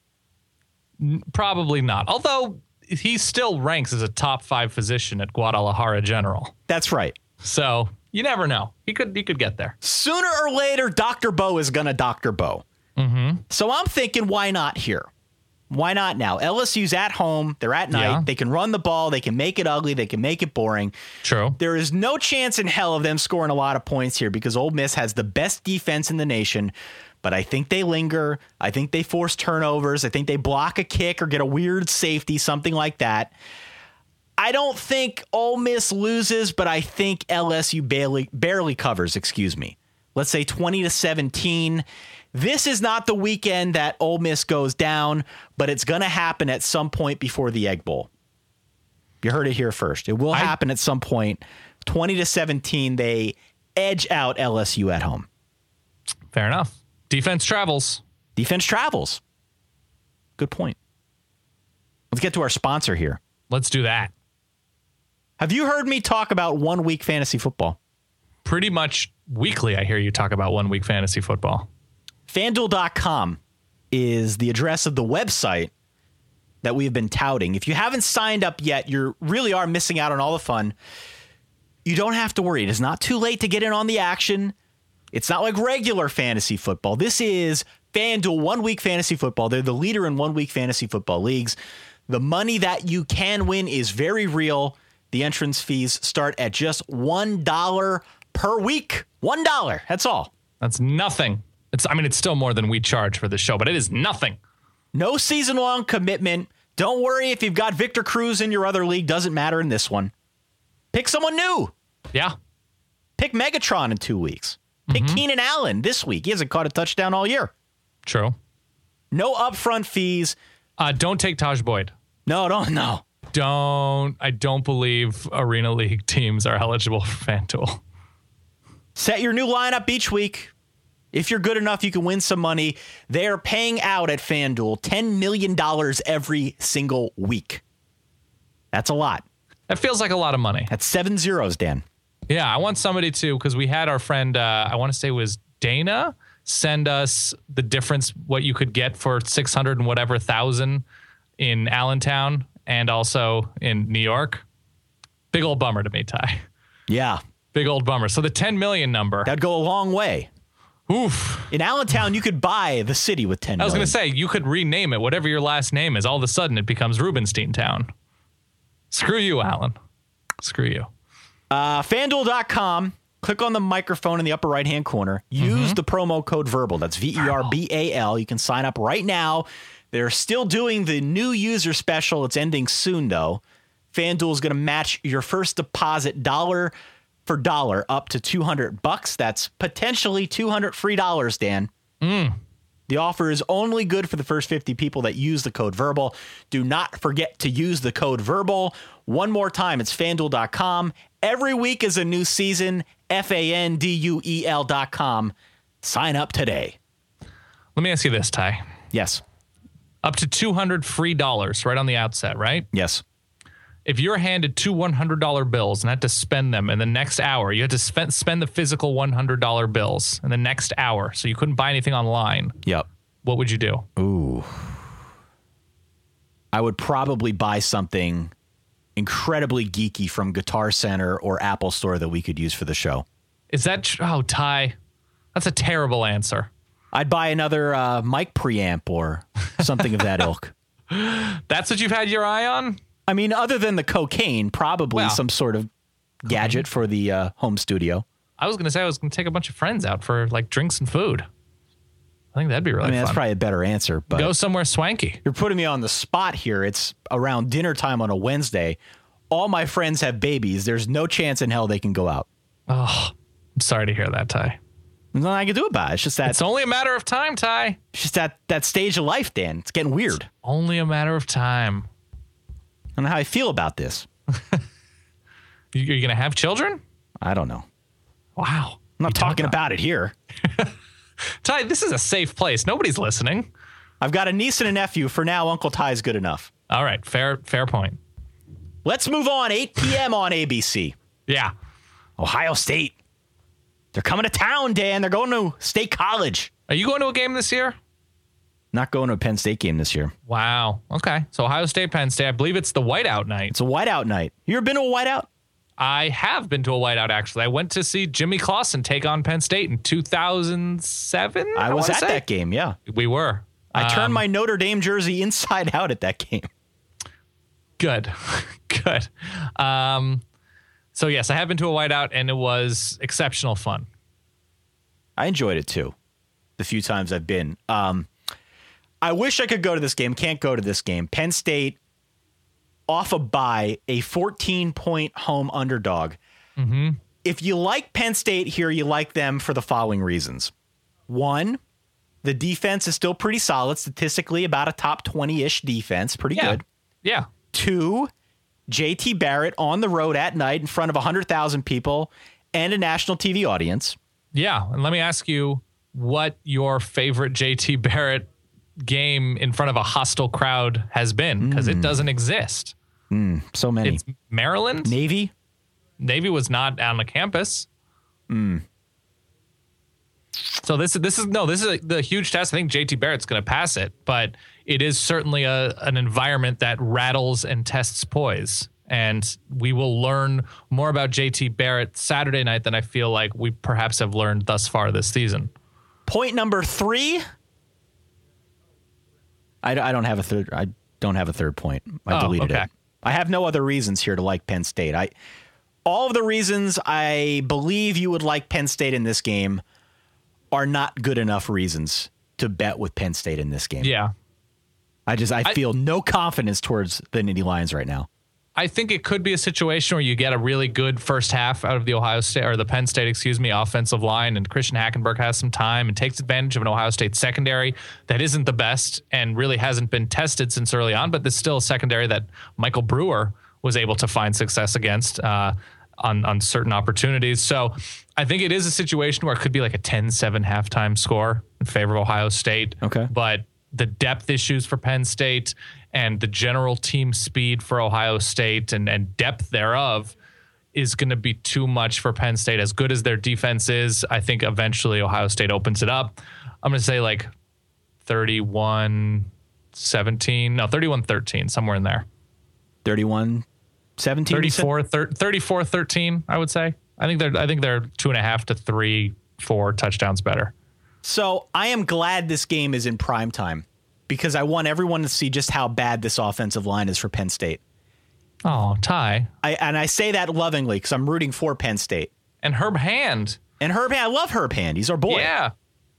Speaker 6: Probably not. Although he still ranks as a top five physician at Guadalajara General.
Speaker 1: That's right.
Speaker 6: So you never know. He could he could get there.
Speaker 1: Sooner or later, Dr. Bo is to Dr. Bo. Mm-hmm. So I'm thinking, why not here? Why not now? LSU's at home. They're at night.
Speaker 6: Yeah.
Speaker 1: They can run the ball. They can make it ugly. They can make it boring.
Speaker 6: True.
Speaker 1: There is no chance in hell of them scoring a lot of points here because Ole Miss has the best defense in the nation. But I think they linger. I think they force turnovers. I think they block a kick or get a weird safety, something like that. I don't think Ole Miss loses, but I think LSU barely barely covers. Excuse me. Let's say twenty to seventeen. This is not the weekend that Ole Miss goes down, but it's going to happen at some point before the Egg Bowl. You heard it here first. It will
Speaker 6: I-
Speaker 1: happen at some point. 20 to 17, they edge out LSU at home.
Speaker 6: Fair enough. Defense travels.
Speaker 1: Defense travels. Good point. Let's get to our sponsor here.
Speaker 6: Let's do that.
Speaker 1: Have you heard me talk about one week fantasy football?
Speaker 6: Pretty much weekly, I hear you talk about one week fantasy football.
Speaker 1: FanDuel.com is the address of the website that we've been touting. If you haven't signed up yet, you really are missing out on all the fun. You don't have to worry. It is not too late to get in on the action. It's not like regular fantasy football. This is FanDuel one week fantasy football. They're the leader in one week fantasy football leagues. The money that you can win is very real. The entrance fees start at just $1 per week. $1. That's all.
Speaker 6: That's nothing. It's I mean it's still more than we charge for the show, but it is nothing.
Speaker 1: No season long commitment. Don't worry if you've got Victor Cruz in your other league, doesn't matter in this one. Pick someone new.
Speaker 6: Yeah.
Speaker 1: Pick Megatron in two weeks. Pick Keenan Allen this week. He hasn't caught a touchdown all year.
Speaker 6: True.
Speaker 1: No upfront fees.
Speaker 6: Uh, don't take Tajh Boyd.
Speaker 1: No, don't no.
Speaker 6: Don't I don't believe Arena League teams are eligible for FanDuel.
Speaker 1: Set your new lineup each week. If you're good enough, you can win some money. They are paying out at FanDuel $10 million every single week. That's a lot.
Speaker 6: That feels like a lot of money.
Speaker 1: That's seven zeros, Dan.
Speaker 6: Yeah, I want somebody to because we had our friend uh, I want to say it was Dana send us the difference what you could get for six hundred and whatever thousand in Allentown and also in New York. Big old bummer to me, Ty.
Speaker 1: Yeah,
Speaker 6: Big old bummer. So the ten million number.
Speaker 1: that'd go a long way.
Speaker 6: oof.
Speaker 1: In Allentown, you could buy the city with 10
Speaker 6: I was going to say you could rename it whatever your last name is. All of a sudden it becomes Rubenstein Town. Screw you, Alan. Screw you.
Speaker 1: Uh, FanDuel.com. Click on the microphone in the upper right hand corner. Use the promo code verbal. That's V E R B A L. You can sign up right now. They're still doing the new user special. It's ending soon, though. FanDuel is going to match your first deposit dollar for dollar up to 200 bucks. That's potentially 200 free dollars, Dan. Hmm. The offer is only good for the first 50 people that use the code verbal. Do not forget to use the code verbal. One more time, it's fanduel.com. Every week is a new season. F A N D U E L.com. Sign up today.
Speaker 6: Let me ask you this, Ty.
Speaker 1: Yes.
Speaker 6: Up to 200 free dollars right on the outset, right?
Speaker 1: Yes.
Speaker 6: if you're handed two $100 bills and had to spend them in the next hour, you had to spend, spend the physical $100 bills in the next hour, so you couldn't buy anything online,
Speaker 1: Yep.
Speaker 6: what would you do?
Speaker 1: Ooh. I would probably buy something incredibly geeky from Guitar Center or Apple Store that we could use for the show.
Speaker 6: Is that, tr- oh, Ty, that's a terrible answer.
Speaker 1: I'd buy another uh, mic preamp or something of that ilk. (laughs)
Speaker 6: That's what you've had your eye on?
Speaker 1: I mean, other than the cocaine, probably
Speaker 6: Well.
Speaker 1: some sort of gadget for the uh, home studio.
Speaker 6: I was going to say I was going to take a bunch of friends out for like drinks and food. I think that'd be really
Speaker 1: I mean, that's probably a better answer, but
Speaker 6: Go somewhere swanky.
Speaker 1: you're putting me on the spot here. It's around dinner time on a Wednesday. All my friends have babies. There's no chance in hell they can go out.
Speaker 6: Oh, I'm sorry to hear that, Ty.
Speaker 1: There's nothing I can do about it. It's just that
Speaker 6: It's only a matter of time, Ty.
Speaker 1: it's just that that stage of life, Dan. It's getting weird.
Speaker 6: Only a matter of time.
Speaker 1: I don't know how I feel about this. (laughs)
Speaker 6: You- You're going to have children?
Speaker 1: I don't know.
Speaker 6: Wow.
Speaker 1: I'm not talking about it here. (laughs)
Speaker 6: Ty, this is a safe place. Nobody's listening.
Speaker 1: I've got a niece and a nephew. For now, Uncle Ty's good enough.
Speaker 6: All right, fair fair point.
Speaker 1: Let's move on. 8 p.m. on ABC.
Speaker 6: Yeah.
Speaker 1: Ohio State. They're coming to town, Dan. They're going to State College.
Speaker 6: Are you going to a game this year?
Speaker 1: Not going to a Penn State game this year.
Speaker 6: Wow. Okay. So Ohio State, Penn State. I believe it's the whiteout night.
Speaker 1: It's a whiteout night. You ever been to a whiteout?
Speaker 6: I have been to a whiteout actually. I went to see Jimmy Clausen take on Penn State in 2007.
Speaker 1: I was at
Speaker 6: say.
Speaker 1: that game, yeah.
Speaker 6: We were.
Speaker 1: I turned
Speaker 6: Um,
Speaker 1: my Notre Dame jersey inside (laughs) out at that game.
Speaker 6: good. (laughs) good. Um, so yes, I have been to a whiteout and it was exceptional fun.
Speaker 1: I enjoyed it too. The few times I've been. Um, I wish I could go to this game. Can't go to this game. Penn State off a bye, a 14 point home underdog. If you like Penn State here, you like them for the following reasons. One, the defense is still pretty solid, statistically about a top 20 ish defense. Pretty
Speaker 6: Yeah.
Speaker 1: good.
Speaker 6: Yeah.
Speaker 1: Two, JT Barrett on the road at night in front of 100,000 people and a national TV audience.
Speaker 6: Yeah, and let me ask you what your favorite JT Barrett game in front of a hostile crowd has been because it hmm. doesn't exist.
Speaker 1: Hmm, so many.
Speaker 6: It's Maryland.
Speaker 1: Navy.
Speaker 6: Navy was not on the campus. Hmm. So this is this is no this is a, the huge test. I think JT Barrett's going to pass it, but it is certainly a an environment that rattles and tests poise. And we will learn more about JT Barrett Saturday night than I feel like we perhaps have learned thus far this season.
Speaker 1: Point number three. I, I don't have a third. I don't have a third point. I
Speaker 6: Oh,
Speaker 1: deleted
Speaker 6: okay.
Speaker 1: it. I have no other reasons here to like Penn State. I all of the reasons I believe you would like Penn State in this game are not good enough reasons to bet with Penn State in this game.
Speaker 6: Yeah,
Speaker 1: I just I, feel no confidence towards the Nittany Lions right now.
Speaker 6: I think it could be a situation where you get a really good first half out of the Ohio State or the Penn State, excuse me, offensive line, and Christian Hackenberg has some time and takes advantage of an Ohio State secondary that isn't the best and really hasn't been tested since early on, but there's still a secondary that Michael Brewer was able to find success against uh, on on certain opportunities. So I think it is a situation where it could be like a 10-7 halftime score in favor of Ohio State.
Speaker 1: Okay.
Speaker 6: But the depth issues for Penn State and the general team speed for Ohio State and, and depth thereof is going to be too much for Penn State. As good as their defense is, I think eventually Ohio State opens it up. I'm going to say like 31 17, no, 31 13, somewhere in there.
Speaker 1: 31 17
Speaker 6: 34 thir- 34 13, I would say. I think they're I think they're two and a half to three, four touchdowns better.
Speaker 1: So I am glad this game is in prime time because I want everyone to see just how bad this offensive line is for Penn State.
Speaker 6: Oh, Ty.
Speaker 1: I and I say that lovingly because I'm rooting for Penn State.
Speaker 6: And Herb Hand.
Speaker 1: And Herb Hand, I love Herb Hand. He's our boy.
Speaker 6: Yeah.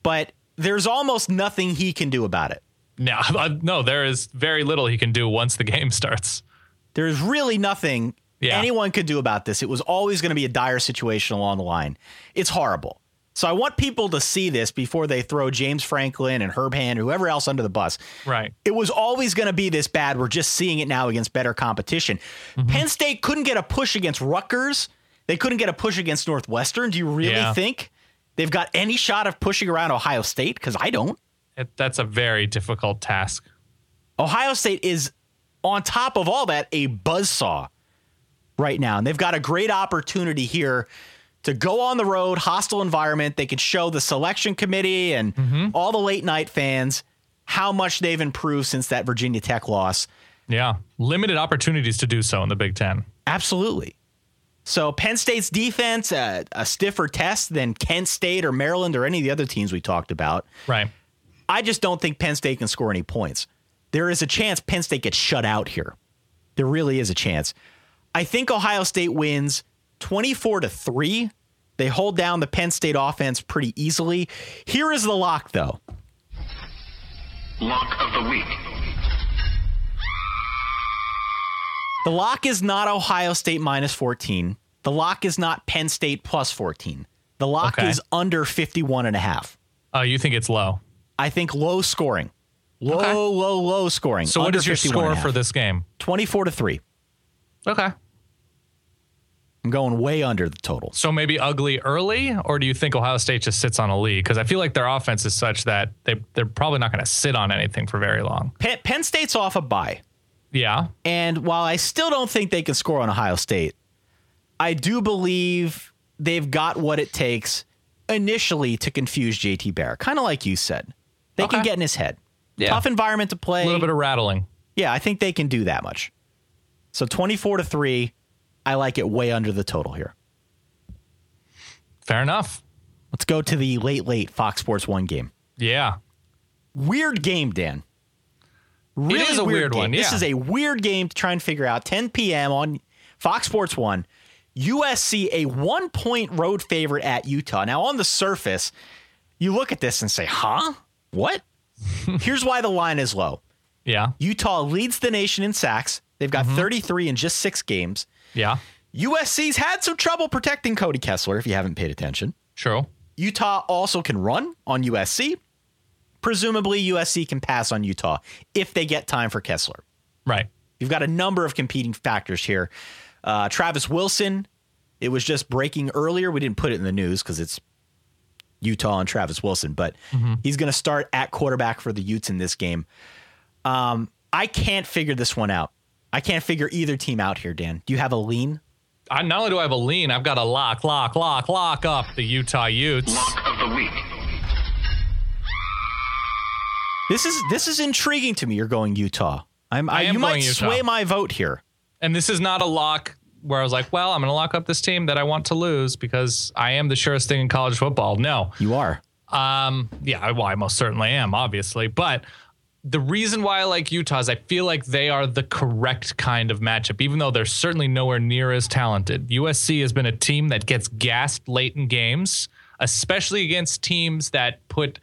Speaker 1: But there's almost nothing he can do about it.
Speaker 6: No, (laughs) no, there is very little he can do once the game (laughs) starts.
Speaker 1: There's really nothing
Speaker 6: Yeah.
Speaker 1: anyone could do about this. It was always going to be a dire situation along the line. It's horrible. So I want people to see this before they throw James Franklin and Herb Hand, whoever else under the bus.
Speaker 6: Right.
Speaker 1: It was always going to be this bad. We're just seeing it now against better competition.
Speaker 6: Mm-hmm.
Speaker 1: Penn State couldn't get a push against Rutgers. They couldn't get a push against Northwestern. Do you really
Speaker 6: Yeah.
Speaker 1: think they've got any shot of pushing around Ohio State? Because I don't.
Speaker 6: It, that's a very difficult task.
Speaker 1: Ohio State is, on top of all that, a buzzsaw right now. And they've got a great opportunity here to go on the road, hostile environment. They can show the selection committee and all the late night fans how much they've improved since that Virginia Tech loss.
Speaker 6: Yeah. Limited opportunities to do so in the Big Ten.
Speaker 1: Absolutely. So Penn State's defense, uh, a stiffer test than Kent State or Maryland or any of the other teams we talked about.
Speaker 6: Right.
Speaker 1: I just don't think Penn State can score any points. There is a chance Penn State gets shut out here. There really is a chance. I think Ohio State wins 24 to 3. They hold down the Penn State offense pretty easily. Here is the lock though.
Speaker 3: Lock of the week.
Speaker 1: The lock is not Ohio State minus 14. The lock is not Penn State plus 14. The lock
Speaker 6: Okay.
Speaker 1: is under 51 and a half.
Speaker 6: Oh, you think it's low?
Speaker 1: I think low scoring. Low,
Speaker 6: Okay.
Speaker 1: low, low scoring.
Speaker 6: So, what
Speaker 1: Under
Speaker 6: is your score for this game?
Speaker 1: 24 to 3.
Speaker 6: Okay.
Speaker 1: I'm going way under the total.
Speaker 6: So, maybe ugly early, or do you think Ohio State just sits on a lead? Because I feel like their offense is such that they, they're probably not going to sit on anything for very long.
Speaker 1: Penn, Penn State's off a bye.
Speaker 6: Yeah.
Speaker 1: And while I still don't think they can score on Ohio State, I do believe they've got what it takes initially to confuse JT Bear. Kind of like you said. They can get in his head.
Speaker 6: Yeah.
Speaker 1: Tough environment to play.
Speaker 6: A little bit of rattling.
Speaker 1: yeah, I think they can do that much. So 24 to 3, I like it way under the total here.
Speaker 6: Fair enough.
Speaker 1: Let's go to the late late Fox Sports 1 game.
Speaker 6: Yeah.
Speaker 1: Weird game, Dan. Really
Speaker 6: is a weird
Speaker 1: game.
Speaker 6: one,
Speaker 1: This is a weird game to try and figure out. 10 p.m. on Fox Sports 1. USC, a one point road favorite at Utah. Now, on the surface, you look at this and say, huh? What? (laughs) Here's why the line is low
Speaker 6: Yeah.
Speaker 1: Utah leads the nation in sacks. They've got mm-hmm. 33 in just six games.
Speaker 6: Yeah.
Speaker 1: USC's had some trouble protecting Cody Kessler, if you haven't paid attention.
Speaker 6: True.
Speaker 1: Utah also can run on USC. Presumably, USC can pass on Utah if they get time for Kessler.
Speaker 6: Right.
Speaker 1: You've got a number of competing factors here. Uh, Travis Wilson It was just breaking earlier. We didn't put it in the news because it's Utah and Travis Wilson, but he's going to start at quarterback for the Utes in this game. Um, I can't figure this one out. I can't figure either team out here, Dan. Do you have a lean?
Speaker 6: I, not only do I have a lean, I've got a lock, lock, lock, lock up the Utah Utes.
Speaker 3: Lock of the week.
Speaker 1: This is this is intriguing to me. You're going Utah. I'm. I,
Speaker 6: I am
Speaker 1: you might
Speaker 6: Utah.
Speaker 1: sway my vote here.
Speaker 6: And this is not a lock where I was like, well, I'm going to lock up this team that I want to lose because I am the surest thing in college football. No.
Speaker 1: You are.
Speaker 6: Um, yeah, well, I most certainly am, obviously. But the reason why I like Utah is I feel like they are the correct kind of matchup, even though they're certainly nowhere near as talented. USC has been a team that gets gassed late in games, especially against teams that put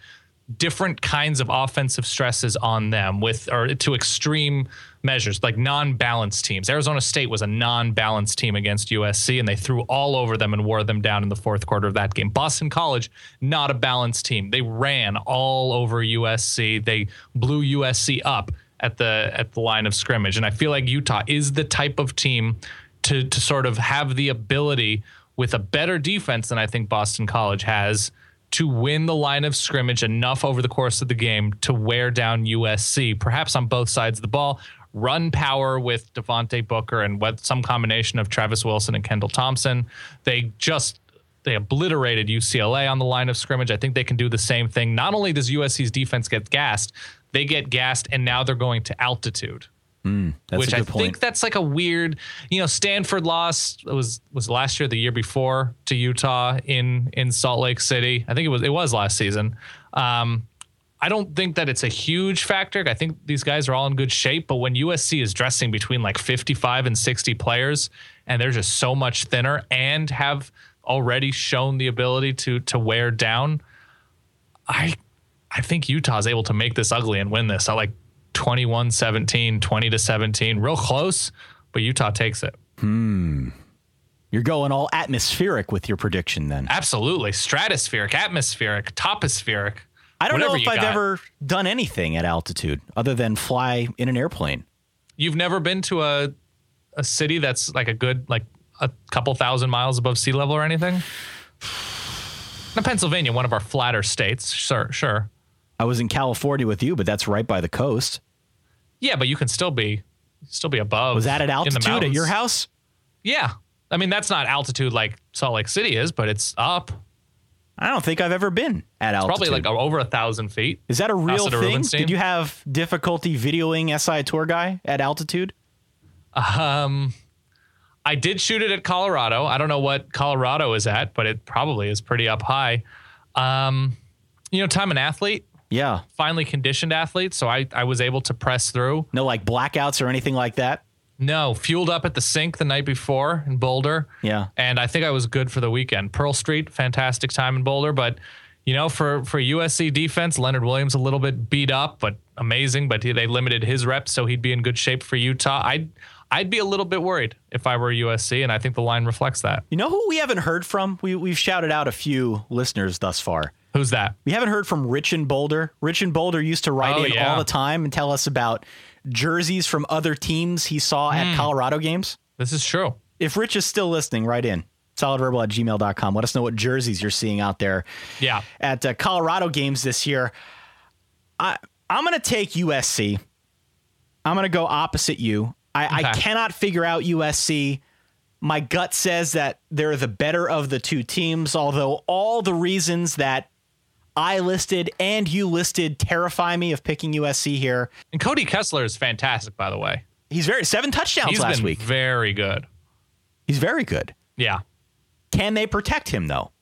Speaker 6: different kinds of offensive stresses on them with or to extreme measures like non-balanced teams. Arizona State was a non-balanced team against USC and they threw all over them and wore them down in the fourth quarter of that game. Boston College not a balanced team. They ran all over USC. They blew USC up at the at the line of scrimmage and I feel like Utah is the type of team to to sort of have the ability with a better defense than I think Boston College has to win the line of scrimmage enough over the course of the game to wear down USC, perhaps on both sides of the ball, run power with Devontae Booker and with some combination of Travis Wilson and Kendall Thompson. They just they obliterated UCLA on the line of scrimmage. I think they can do the same thing. Not only does USC's defense get gassed, they get gassed and now they're going to altitude.
Speaker 1: That's
Speaker 6: which
Speaker 1: a
Speaker 6: I
Speaker 1: point.
Speaker 6: think that's like a weird, you know, Stanford lost it was was last year, the year before to Utah in in Salt Lake City. I think it was it was last season. Um, I don't think that it's a huge factor. I think these guys are all in good shape, but when USC is dressing between like 55 and 60 players and they're just so much thinner and have already shown the ability to to wear down, I I think Utah is able to make this ugly and win this. I like 21 17, 20 to 17, real close, but Utah takes it. Hmm.
Speaker 1: You're going all atmospheric with your prediction then.
Speaker 6: Absolutely. Stratospheric, atmospheric, topospheric.
Speaker 1: I don't know if I've
Speaker 6: got.
Speaker 1: ever done anything at altitude other than fly in an airplane.
Speaker 6: You've never been to a a city that's like a good like a couple thousand miles above sea level or anything? (sighs) Now, Pennsylvania, one of our flatter states, sure, sure.
Speaker 1: I was in California with you, but that's right by the coast.
Speaker 6: Yeah, but you can still be still be above.
Speaker 1: Was that at altitude at your house?
Speaker 6: Yeah. I mean, that's not altitude like Salt Lake City is, but it's up.
Speaker 1: I don't think I've ever been at altitude.
Speaker 6: Probably like over a thousand feet.
Speaker 1: Is that a real thing? Did you have difficulty videoing SI Tour Guy at altitude?
Speaker 6: Um, I did shoot it at Colorado. I don't know what Colorado is at, but it probably is pretty up high. Um, you know, I'm an athlete,
Speaker 1: Yeah.
Speaker 6: finely conditioned athlete, so I I was able to press through.
Speaker 1: No like blackouts or anything like that?
Speaker 6: No, fueled up at the sink the night before in Boulder.
Speaker 1: Yeah.
Speaker 6: and I think I was good for the weekend. Pearl Street, fantastic time in Boulder, but you know, for for USC defense, Leonard Williams a little bit beat up, but amazing. But he, they limited his reps, so he'd be in good shape for Utah. I'd I'd be a little bit worried if I were USC, and I think the line reflects that.
Speaker 1: You know who we haven't heard from? We, we've shouted out a few listeners thus far.
Speaker 6: Who's that?
Speaker 1: We haven't heard from Rich in Boulder. Rich in Boulder used to write
Speaker 6: Oh,
Speaker 1: in
Speaker 6: yeah.
Speaker 1: all the time and tell us about jerseys from other teams he saw
Speaker 6: Hmm.
Speaker 1: at Colorado games.
Speaker 6: This is true.
Speaker 1: If Rich is still listening, write in. Solidverbal at gmail.com. Let us know what jerseys you're seeing out there
Speaker 6: Yeah.
Speaker 1: at uh, Colorado games this year. I I'm going to take USC. I'm going to go opposite you. I, I cannot figure out USC. My gut says that they're the better of the two teams, although all the reasons that I listed and you listed terrify me of picking USC here.
Speaker 6: And Cody Kessler is fantastic, by the way.
Speaker 1: He's very seven touchdowns
Speaker 6: He's
Speaker 1: last
Speaker 6: been
Speaker 1: week.
Speaker 6: very good.
Speaker 1: He's very good.
Speaker 6: Yeah.
Speaker 1: Can they protect him though?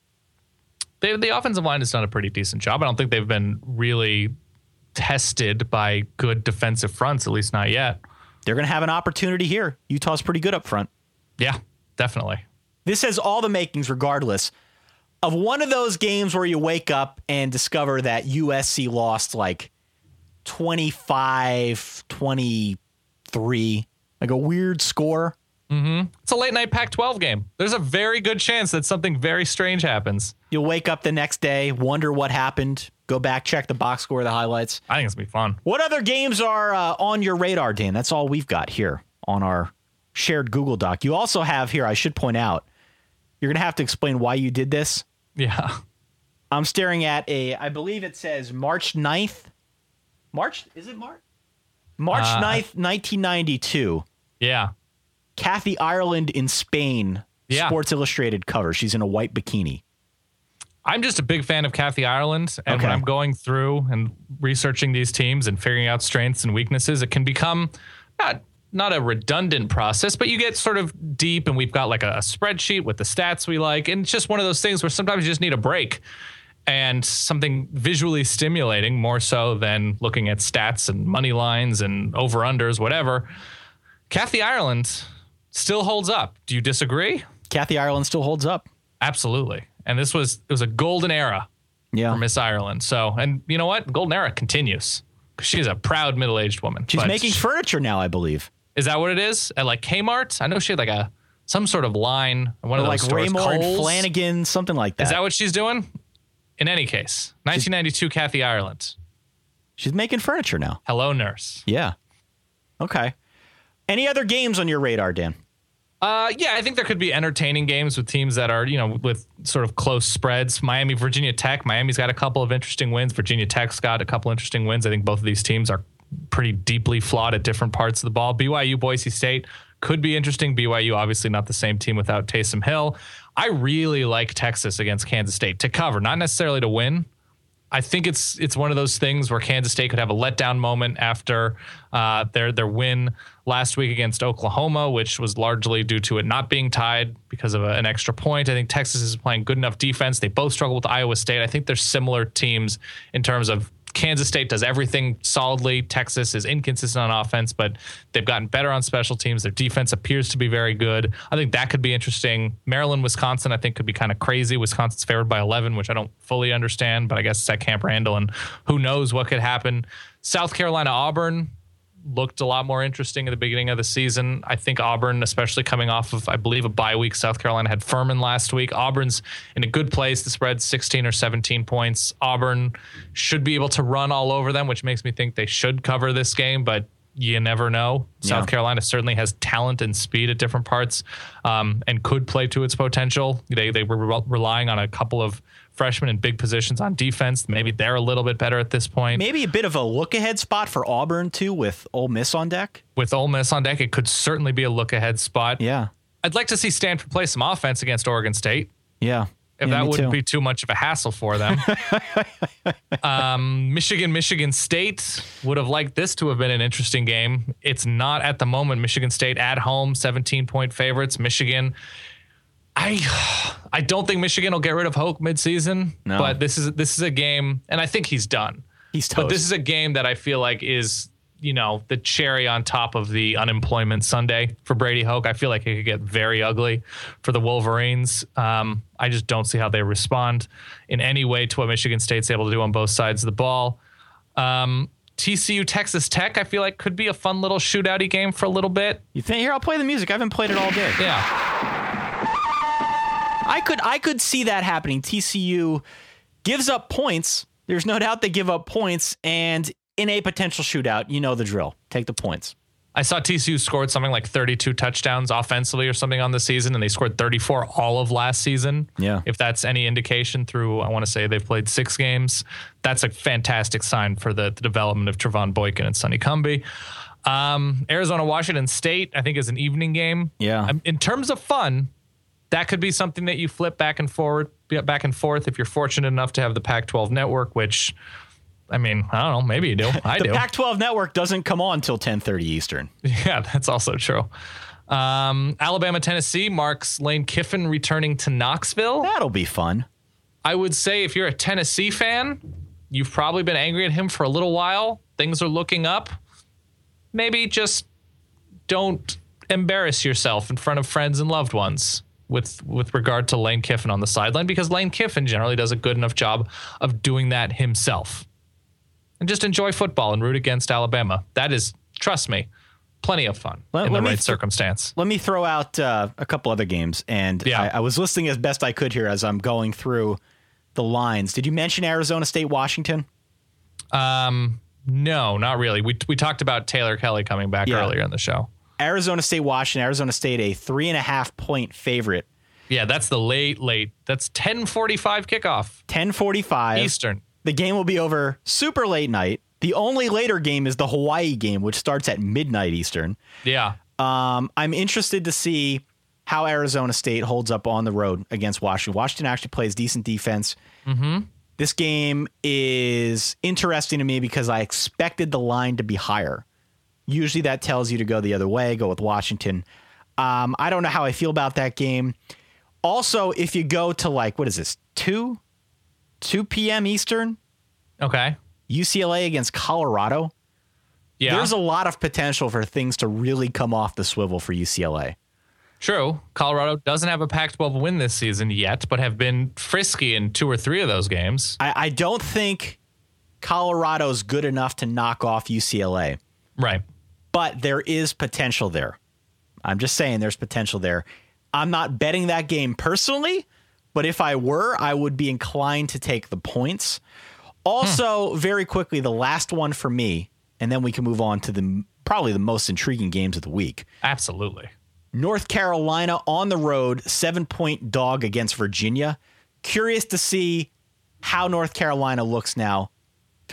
Speaker 6: They, the offensive line has done a pretty decent job. I don't think they've been really tested by good defensive fronts, at least not yet.
Speaker 1: They're going to have an opportunity here. Utah's pretty good up front.
Speaker 6: Yeah, definitely.
Speaker 1: This has all the makings, regardless of one of those games where you wake up and discover that USC lost like 25 23, like a weird score.
Speaker 6: It's a late night Pac 12 game. There's a very good chance that something very strange happens.
Speaker 1: You'll wake up the next day, wonder what happened, go back, check the box score, the highlights.
Speaker 6: I think it's going to be fun.
Speaker 1: What other games are uh, on your radar, Dan? That's all we've got here on our shared Google Doc. You also have here, I should point out, You're gonna have to explain why you did this.
Speaker 6: Yeah.
Speaker 1: I'm staring at a, I believe it says March 9th. March, is it March? March
Speaker 6: Uh,
Speaker 1: 9th, 1992.
Speaker 6: Yeah.
Speaker 1: Kathy Ireland in Spain.
Speaker 6: Yeah.
Speaker 1: Sports Illustrated cover. She's in a white bikini.
Speaker 6: I'm just a big fan of Kathy Ireland. And
Speaker 1: Okay.
Speaker 6: when I'm going through and researching these teams and figuring out strengths and weaknesses, it can become not not a redundant process, but you get sort of deep and we've got like a, a spreadsheet with the stats we like. And it's just one of those things where sometimes you just need a break and something visually stimulating more so than looking at stats and money lines and over unders, whatever. Kathy Ireland still holds up. Do you disagree?
Speaker 1: Kathy Ireland still holds up.
Speaker 6: Absolutely. And this was it was a golden era
Speaker 1: Yeah.
Speaker 6: for Miss Ireland. So, and you know what? Golden era continues. Because she's a proud middle-aged woman.
Speaker 1: She's making furniture now, I believe.
Speaker 6: Is that what it is? At like Kmart? I know she had like a some sort of line. One
Speaker 1: Or
Speaker 6: of
Speaker 1: like
Speaker 6: those stores.
Speaker 1: Raymour and
Speaker 6: Kohl's?
Speaker 1: Flanigan, something like that.
Speaker 6: Is that what she's doing? In any case, 1992 Kathy Ireland.
Speaker 1: She's making furniture now.
Speaker 6: Hello, nurse.
Speaker 1: Yeah. Okay. Any other games on your radar, Dan?
Speaker 6: Uh, yeah, I think there could be entertaining games with teams that are, you know, with sort of close spreads. Miami, Virginia Tech. Miami's got a couple of interesting wins. Virginia Tech's got a couple interesting wins. I think both of these teams are pretty deeply flawed at different parts of the ball. BYU, Boise State could be interesting. BYU, obviously not the same team without Taysom Hill. I really like Texas against Kansas State to cover, not necessarily to win. I think it's it's one of those things where Kansas State could have a letdown moment after uh, their their win last week against Oklahoma, which was largely due to it not being tied because of a, an extra point. I think Texas is playing good enough defense. They both struggle with Iowa State. I think they're similar teams in terms of Kansas State does everything solidly. Texas is inconsistent on offense, but they've gotten better on special teams. Their defense appears to be very good. I think that could be interesting. Maryland, Wisconsin, I think could be kind of crazy. Wisconsin's favored by 11, which I don't fully understand, but I guess it's at Camp Randall, and who knows what could happen. South Carolina, Auburn looked a lot more interesting at the beginning of the season. I think Auburn, especially coming off of, I believe, a bye week. South Carolina had Furman last week. Auburn's in a good place. The spread 16 or 17 points. Auburn should be able to run all over them, which makes me think they should cover this game, but you never know. South Carolina certainly has talent and speed at different parts um, and could play to its potential. They, they were re- relying on a couple of freshmen in big positions on defense. Maybe they're a little bit better at this point.
Speaker 1: Maybe a bit of a look ahead spot for Auburn too, with Ole Miss on deck.
Speaker 6: with Ole Miss on deck, it could certainly be a look ahead spot.
Speaker 1: Yeah,
Speaker 6: I'd like to see Stanford play some offense against Oregon State.
Speaker 1: yeah.
Speaker 6: If
Speaker 1: Yeah,
Speaker 6: that wouldn't
Speaker 1: too.
Speaker 6: be too much of a hassle for them. (laughs) um, Michigan, Michigan State would have liked this to have been an interesting game. It's not at the moment. Michigan State at home, 17 point favorites. Michigan. I (sighs) I don't think Michigan will get rid of Hoke midseason,
Speaker 1: No.
Speaker 6: but this is this is a game, and I think he's done.
Speaker 1: He's
Speaker 6: But this is a game that I feel like is, you know, the cherry on top of the unemployment Sunday for Brady Hoke. I feel like it could get very ugly for the Wolverines. Um, I just don't see how they respond in any way to what Michigan State's able to do on both sides of the ball. Um, TCU Texas Tech, I feel like could be a fun little shootouty game for a little bit.
Speaker 1: you think here? I'll play the music. I haven't played it all day.
Speaker 6: Yeah.
Speaker 1: I could I could see that happening. TCU gives up points. There's no doubt they give up points, and in a potential shootout, you know the drill. Take the points.
Speaker 6: I saw TCU scored something like 32 touchdowns offensively or something on the season, and they scored 34 all of last season.
Speaker 1: Yeah.
Speaker 6: If that's any indication through, I want to say they've played six games. That's a fantastic sign for the, the development of Trevone Boykin and Sonny Cumbie. Um, Arizona Washington State, I think, is an evening game.
Speaker 1: Yeah.
Speaker 6: Um, In terms of fun, that could be something that you flip back and forward, back and forth if you're fortunate enough to have the Pac-12 network, which. I mean, I don't know. Maybe you do. (laughs) I
Speaker 1: The
Speaker 6: do.
Speaker 1: Pac-12 network doesn't come on till 10:30 Eastern. (laughs)
Speaker 6: Yeah, that's also true. Um, Alabama, Tennessee marks Lane Kiffin returning to Knoxville.
Speaker 1: That'll be fun.
Speaker 6: I would say if you're a Tennessee fan, you've probably been angry at him for a little while. Things are looking up. Maybe just don't embarrass yourself in front of friends and loved ones with with regard to Lane Kiffin on the sideline because Lane Kiffin generally does a good enough job of doing that himself. And just enjoy football and root against Alabama. That is, trust me, plenty of fun
Speaker 1: Let-
Speaker 6: in
Speaker 1: let
Speaker 6: the right
Speaker 1: th-
Speaker 6: circumstance.
Speaker 1: Let me throw out uh, a couple other games, and
Speaker 6: Yeah.
Speaker 1: I, I was listening as best I could here as I'm going through the lines. Did you mention Arizona State, Washington?
Speaker 6: Um, no, not really. We we talked about Taylor Kelly coming back
Speaker 1: Yeah.
Speaker 6: earlier in the show.
Speaker 1: Arizona State, Washington. Arizona State, a three and a half point favorite.
Speaker 6: Yeah, that's the late, late. That's 1045 kickoff
Speaker 1: 10:45
Speaker 6: Eastern.
Speaker 1: The game will be over super late night. The only later game is the Hawaii game, which starts at midnight Eastern.
Speaker 6: Yeah.
Speaker 1: Um, I'm interested to see how Arizona State holds up on the road against Washington. Washington actually plays decent defense.
Speaker 6: Mm-hmm.
Speaker 1: This game is interesting to me because I expected the line to be higher. Usually that tells you to go the other way, go with Washington. Um, I don't know how I feel about that game. Also, if you go to like, what is this, 2? 2 p.m. Eastern,
Speaker 6: Okay.
Speaker 1: UCLA against Colorado.
Speaker 6: Yeah.
Speaker 1: There's a lot of potential for things to really come off the swivel for UCLA.
Speaker 6: True. Colorado doesn't have a Pac 12 win this season yet, but have been frisky in two or three of those games.
Speaker 1: I, I don't think Colorado's good enough to knock off UCLA,
Speaker 6: Right.
Speaker 1: But there is potential there. I'm just saying there's potential there. I'm not betting that game personally, but if I were, I would be inclined to take the points. Also, hmm. very quickly, the last one for me, and then we can move on to the probably the most intriguing games of the week.
Speaker 6: Absolutely.
Speaker 1: North Carolina on the road, seven point dog against Virginia. Curious to see how North Carolina looks now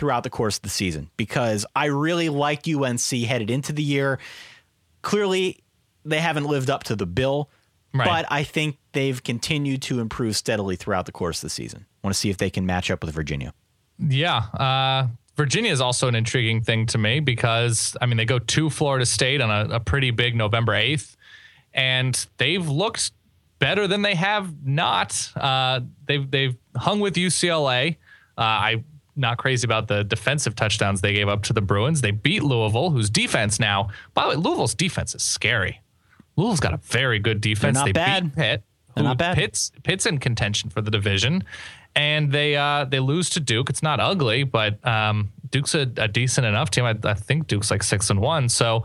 Speaker 1: throughout the course of the season because I really liked UNC headed into the year. Clearly, they haven't lived up to the bill,
Speaker 6: Right.
Speaker 1: but I think they've continued to improve steadily throughout the course of the season. want to see if they can match up with Virginia.
Speaker 6: Yeah. Uh, Virginia is also an intriguing thing to me because, I mean, they go to Florida State on a, a pretty big November 8th, and they've looked better than they have not. Uh, they've, they've hung with UCLA. Uh, I'm not crazy about the defensive touchdowns they gave up to the Bruins. They beat Louisville, whose defense now, by the way, Louisville's defense is scary. Louisville's got a very good defense.
Speaker 1: not
Speaker 6: they
Speaker 1: bad.
Speaker 6: beat Pitt.
Speaker 1: They're not bad.
Speaker 6: Pitt's Pitt's in contention for the division, and they uh, they lose to Duke. It's not ugly, but um, Duke's a, a decent enough team. I, I think Duke's like six and one, so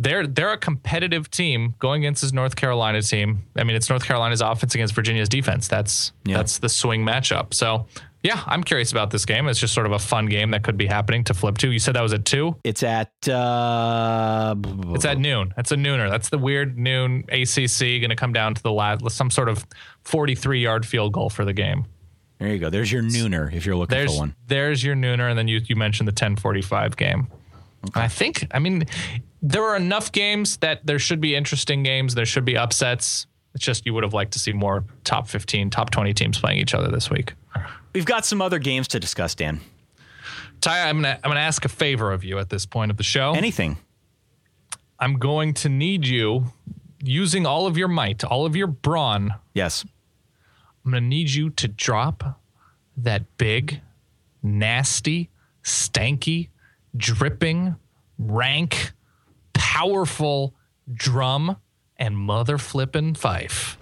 Speaker 6: they're they're a competitive team going against this North Carolina team. I mean, it's North Carolina's offense against Virginia's defense. That's
Speaker 1: Yeah.
Speaker 6: that's the swing matchup. So. Yeah, I'm curious about this game. It's just sort of a fun game that could be happening to flip to. You said that was at two.
Speaker 1: It's at uh,
Speaker 6: It's at noon. That's a nooner. That's the weird noon ACC going to come down to the last some sort of 43 yard field goal for the game.
Speaker 1: there you go. There's your nooner if you're looking
Speaker 6: There's
Speaker 1: for one.
Speaker 6: there's your nooner, and then you you mentioned the 10:45 game. And I think I mean there are enough games that there should be interesting games. There should be upsets. It's just you would have liked to see more top 15, top 20 teams playing each other this week.
Speaker 1: We've got some other games to discuss, Dan.
Speaker 6: Ty, I'm gonna I'm gonna ask a favor of you at this point of the show.
Speaker 1: Anything?
Speaker 6: I'm going to need you using all of your might, all of your brawn.
Speaker 1: Yes.
Speaker 6: I'm gonna need you to drop that big, nasty, stanky, dripping, rank, powerful drum and mother flippin' fife.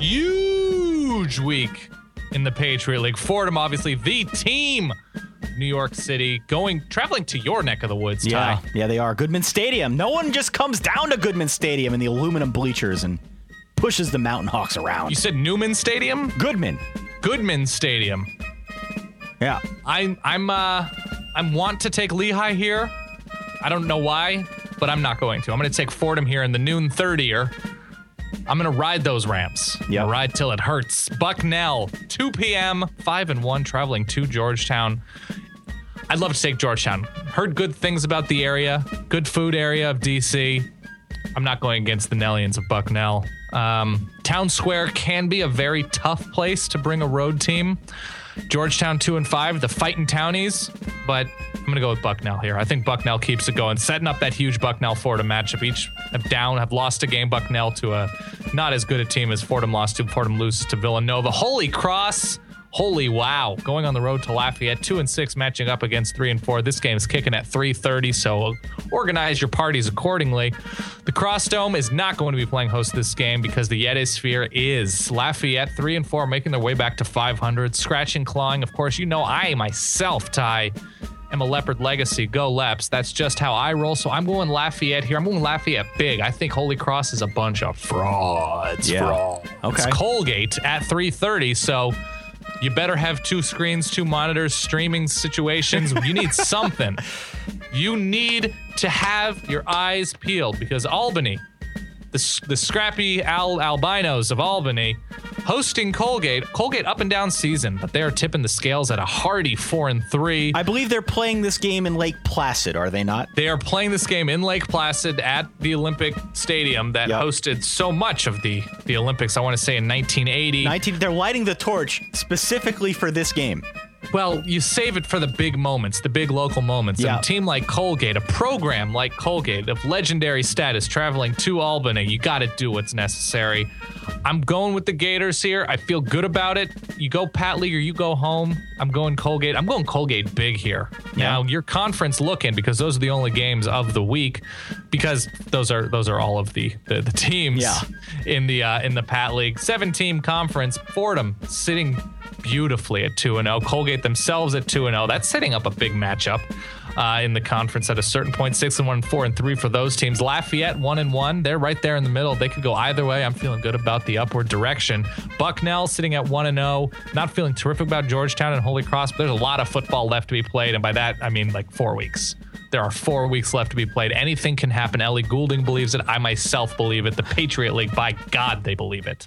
Speaker 6: Huge week in the Patriot League. Fordham, obviously, the team. New York City, going traveling to your neck of the woods.
Speaker 1: Yeah,
Speaker 6: Ty.
Speaker 1: yeah, they are. Goodman Stadium. No one just comes down to Goodman Stadium in the aluminum bleachers and pushes the Mountain Hawks around.
Speaker 6: You said Newman Stadium,
Speaker 1: Goodman.
Speaker 6: Goodman Stadium.
Speaker 1: Yeah.
Speaker 6: I'm I'm uh I'm want to take Lehigh here. I don't know why, but I'm not going to. I'm going to take Fordham here in the noon 30er. I'm going to ride those ramps. Gonna Ride till it hurts. Bucknell, 2 p.m., 5 and 1, traveling to Georgetown. I'd love to take Georgetown. Heard good things about the area, good food area of DC. I'm not going against the Nellians of Bucknell. Um, Town Square can be a very tough place to bring a road team. Georgetown two and five, the fighting townies, but I'm gonna go with Bucknell here. I think Bucknell keeps it going, setting up that huge Bucknell Fordham matchup. Each have down, have lost a game. Bucknell to a not as good a team as Fordham lost to. Fordham loses to Villanova. Holy cross! Holy wow! Going on the road to Lafayette, two and six, matching up against three and four. This game is kicking at 3:30, so organize your parties accordingly. The Cross Dome is not going to be playing host this game because the Yeti Sphere is Lafayette three and four, making their way back to 500, scratching, clawing. Of course, you know I myself, Ty, am a Leopard Legacy. Go Leps! That's just how I roll. So I'm going Lafayette here. I'm going Lafayette big. I think Holy Cross is a bunch of frauds.
Speaker 1: Yeah.
Speaker 6: Frauds.
Speaker 1: Okay.
Speaker 6: It's Colgate at 3:30, so. You better have two screens, two monitors, streaming situations. You need (laughs) something. You need to have your eyes peeled because Albany, the, the scrappy al- albinos of Albany, hosting Colgate. Colgate up and down season, but they are tipping the scales at a hearty four and three.
Speaker 1: I believe they're playing this game in Lake Placid, are they not?
Speaker 6: They are playing this game in Lake Placid at the Olympic Stadium that
Speaker 1: Yep.
Speaker 6: hosted so much of the the Olympics. I want to say in 1980.
Speaker 1: 19 they're lighting the torch specifically for this game.
Speaker 6: Well, you save it for the big moments, the big local moments.
Speaker 1: Yeah.
Speaker 6: A team like Colgate, a program like Colgate of legendary status traveling to Albany, you got to do what's necessary. I'm going with the Gators here. I feel good about it. You go Pat Lee or you go home. I'm going Colgate. I'm going Colgate big here. Now, your conference looking because those are the only games of the week because those are those are all of the the, the teams
Speaker 1: Yeah.
Speaker 6: in the uh, in the Pat League. Seven team conference. Fordham sitting beautifully at 2 0. Colgate themselves at 2 0. That's setting up a big matchup uh, in the conference at a certain point. 6 and 1, 4 and 3 for those teams. Lafayette 1 and 1. They're right there in the middle. They could go either way. I'm feeling good about the upward direction. Bucknell sitting at 1 and 0. Not feeling terrific about Georgetown and Holy Cross, but there's a lot of football left to be played. And by that, I mean like four weeks. There are four weeks left to be played. Anything can happen. Ellie Goulding believes it. I myself believe it. The Patriot League, by God, they believe it.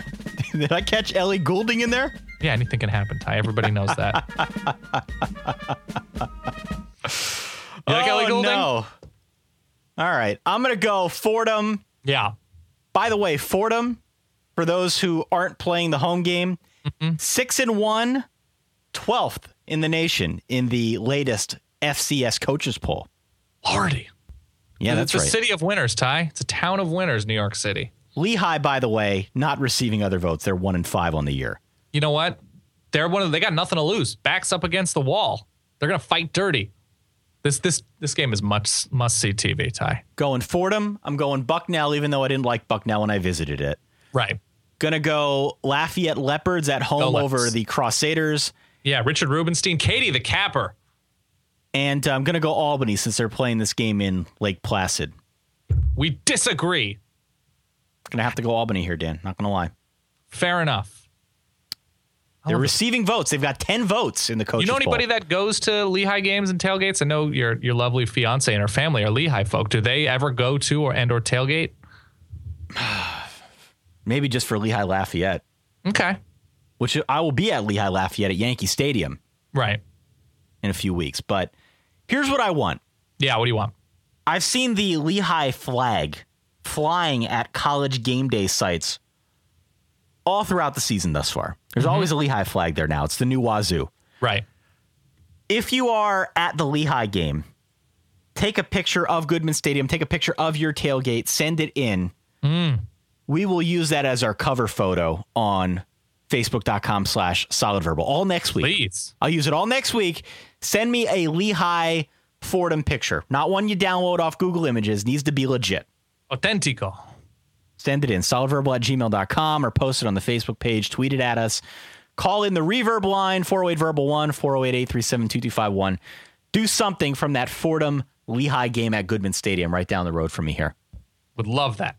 Speaker 6: (laughs)
Speaker 1: Did I catch Ellie Goulding in there?
Speaker 6: Yeah, anything can happen, Ty. Everybody knows that. (laughs) you like Ellie
Speaker 1: oh,
Speaker 6: Goulding?
Speaker 1: no. All right. I'm going to go Fordham.
Speaker 6: Yeah.
Speaker 1: By the way, Fordham, for those who aren't playing the home game,
Speaker 6: Mm-hmm.
Speaker 1: 6 and 1, 12th in the nation in the latest FCS coaches poll.
Speaker 6: Lordy.
Speaker 1: Yeah, that's
Speaker 6: it's
Speaker 1: right.
Speaker 6: a city of winners, Ty. It's a town of winners, New York City.
Speaker 1: Lehigh, by the way, not receiving other votes. They're 1 and 5 on the year.
Speaker 6: You know what? They're one of they got nothing to lose. Backs up against the wall. They're gonna fight dirty. This this this game is much must see TV, Ty.
Speaker 1: Going Fordham. I'm going Bucknell, even though I didn't like Bucknell when I visited it.
Speaker 6: Right.
Speaker 1: Gonna go Lafayette Leopards at home
Speaker 6: Go
Speaker 1: over
Speaker 6: Leopards.
Speaker 1: the Crusaders.
Speaker 6: Yeah, Richard Rubenstein, Katie the capper.
Speaker 1: And uh, I'm going to go Albany since they're playing this game in Lake Placid.
Speaker 6: We disagree.
Speaker 1: To have to go Albany here, Dan. Not going to lie.
Speaker 6: Fair enough.
Speaker 1: They're receiving votes. They've got 10 votes in the coaches
Speaker 6: You know anybody
Speaker 1: poll.
Speaker 6: that goes to Lehigh games and tailgates? I know your your lovely fiance and her family are Lehigh folk. Do they ever go to or and or tailgate? (sighs)
Speaker 1: Maybe just for Lehigh Lafayette,
Speaker 6: Okay.
Speaker 1: which I will be at Lehigh Lafayette at Yankee Stadium
Speaker 6: Right.
Speaker 1: in a few weeks. But here's what I want
Speaker 6: Yeah, what do you want?
Speaker 1: I've seen the Lehigh flag flying at college game day sites all throughout the season thus far. There's mm-hmm. always a Lehigh flag there now. It's the new Wazoo.
Speaker 6: Right.
Speaker 1: if you are at the Lehigh game, take a picture of Goodman Stadium, take a picture of your tailgate, send it in. Mm. We will use that as our cover photo on facebook.com slash solid verbal all next week.
Speaker 6: Please.
Speaker 1: I'll use it all next week. Send me a Lehigh Fordham picture, not one you download off Google Images, needs to be legit.
Speaker 6: Authentico.
Speaker 1: Send it in solidverbal at gmail.com or post it on the Facebook page, tweet it at us. Call in the reverb line 408 verbal 1 408 837 2251. Do something from that Fordham Lehigh game at Goodman Stadium right down the road from me here.
Speaker 6: Would love that.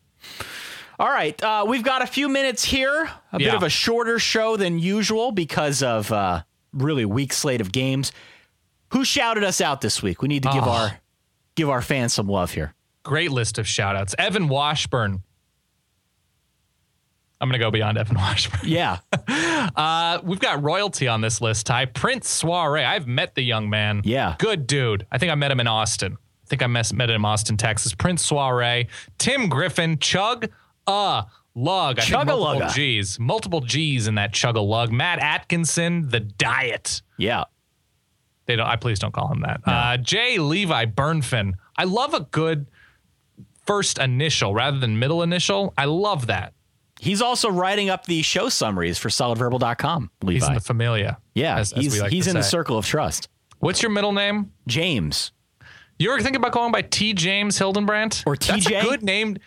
Speaker 1: All right, uh, we've got a few minutes here. A bit of a shorter show than usual because of uh, really weak slate of games. Who shouted us out this week? We need to give
Speaker 6: Oh.
Speaker 1: our give our fans some love here.
Speaker 6: Great list of shout outs. Evan Washburn. I'm going to go beyond Evan (laughs) Washburn.
Speaker 1: Yeah, (laughs)
Speaker 6: Uh, we've got royalty on this list, Ty. Prince Soiree. I've met the young man.
Speaker 1: Yeah.
Speaker 6: Good dude. I think I met him in Austin. I think I met him in Austin, Texas. Prince Soiree. Tim Griffin. Chug a lug. I
Speaker 1: Chug-a-lugga.
Speaker 6: multiple G's. Multiple G's in that chug a lug. Matt Atkinson. The diet.
Speaker 1: yeah.
Speaker 6: They don't. I please don't call him that. Uh, Jay Levi Burnfin. I love a good first initial rather than middle initial. I love that.
Speaker 1: He's also writing up the show summaries for solidverbal.com. Levi.
Speaker 6: He's in the familia.
Speaker 1: yeah,
Speaker 6: as- as
Speaker 1: he's
Speaker 6: we like
Speaker 1: he's in the circle of trust.
Speaker 6: What's your middle name?
Speaker 1: James.
Speaker 6: You ever think about going by T. James Hildenbrandt
Speaker 1: Or
Speaker 6: That's
Speaker 1: TJ?
Speaker 6: a good name.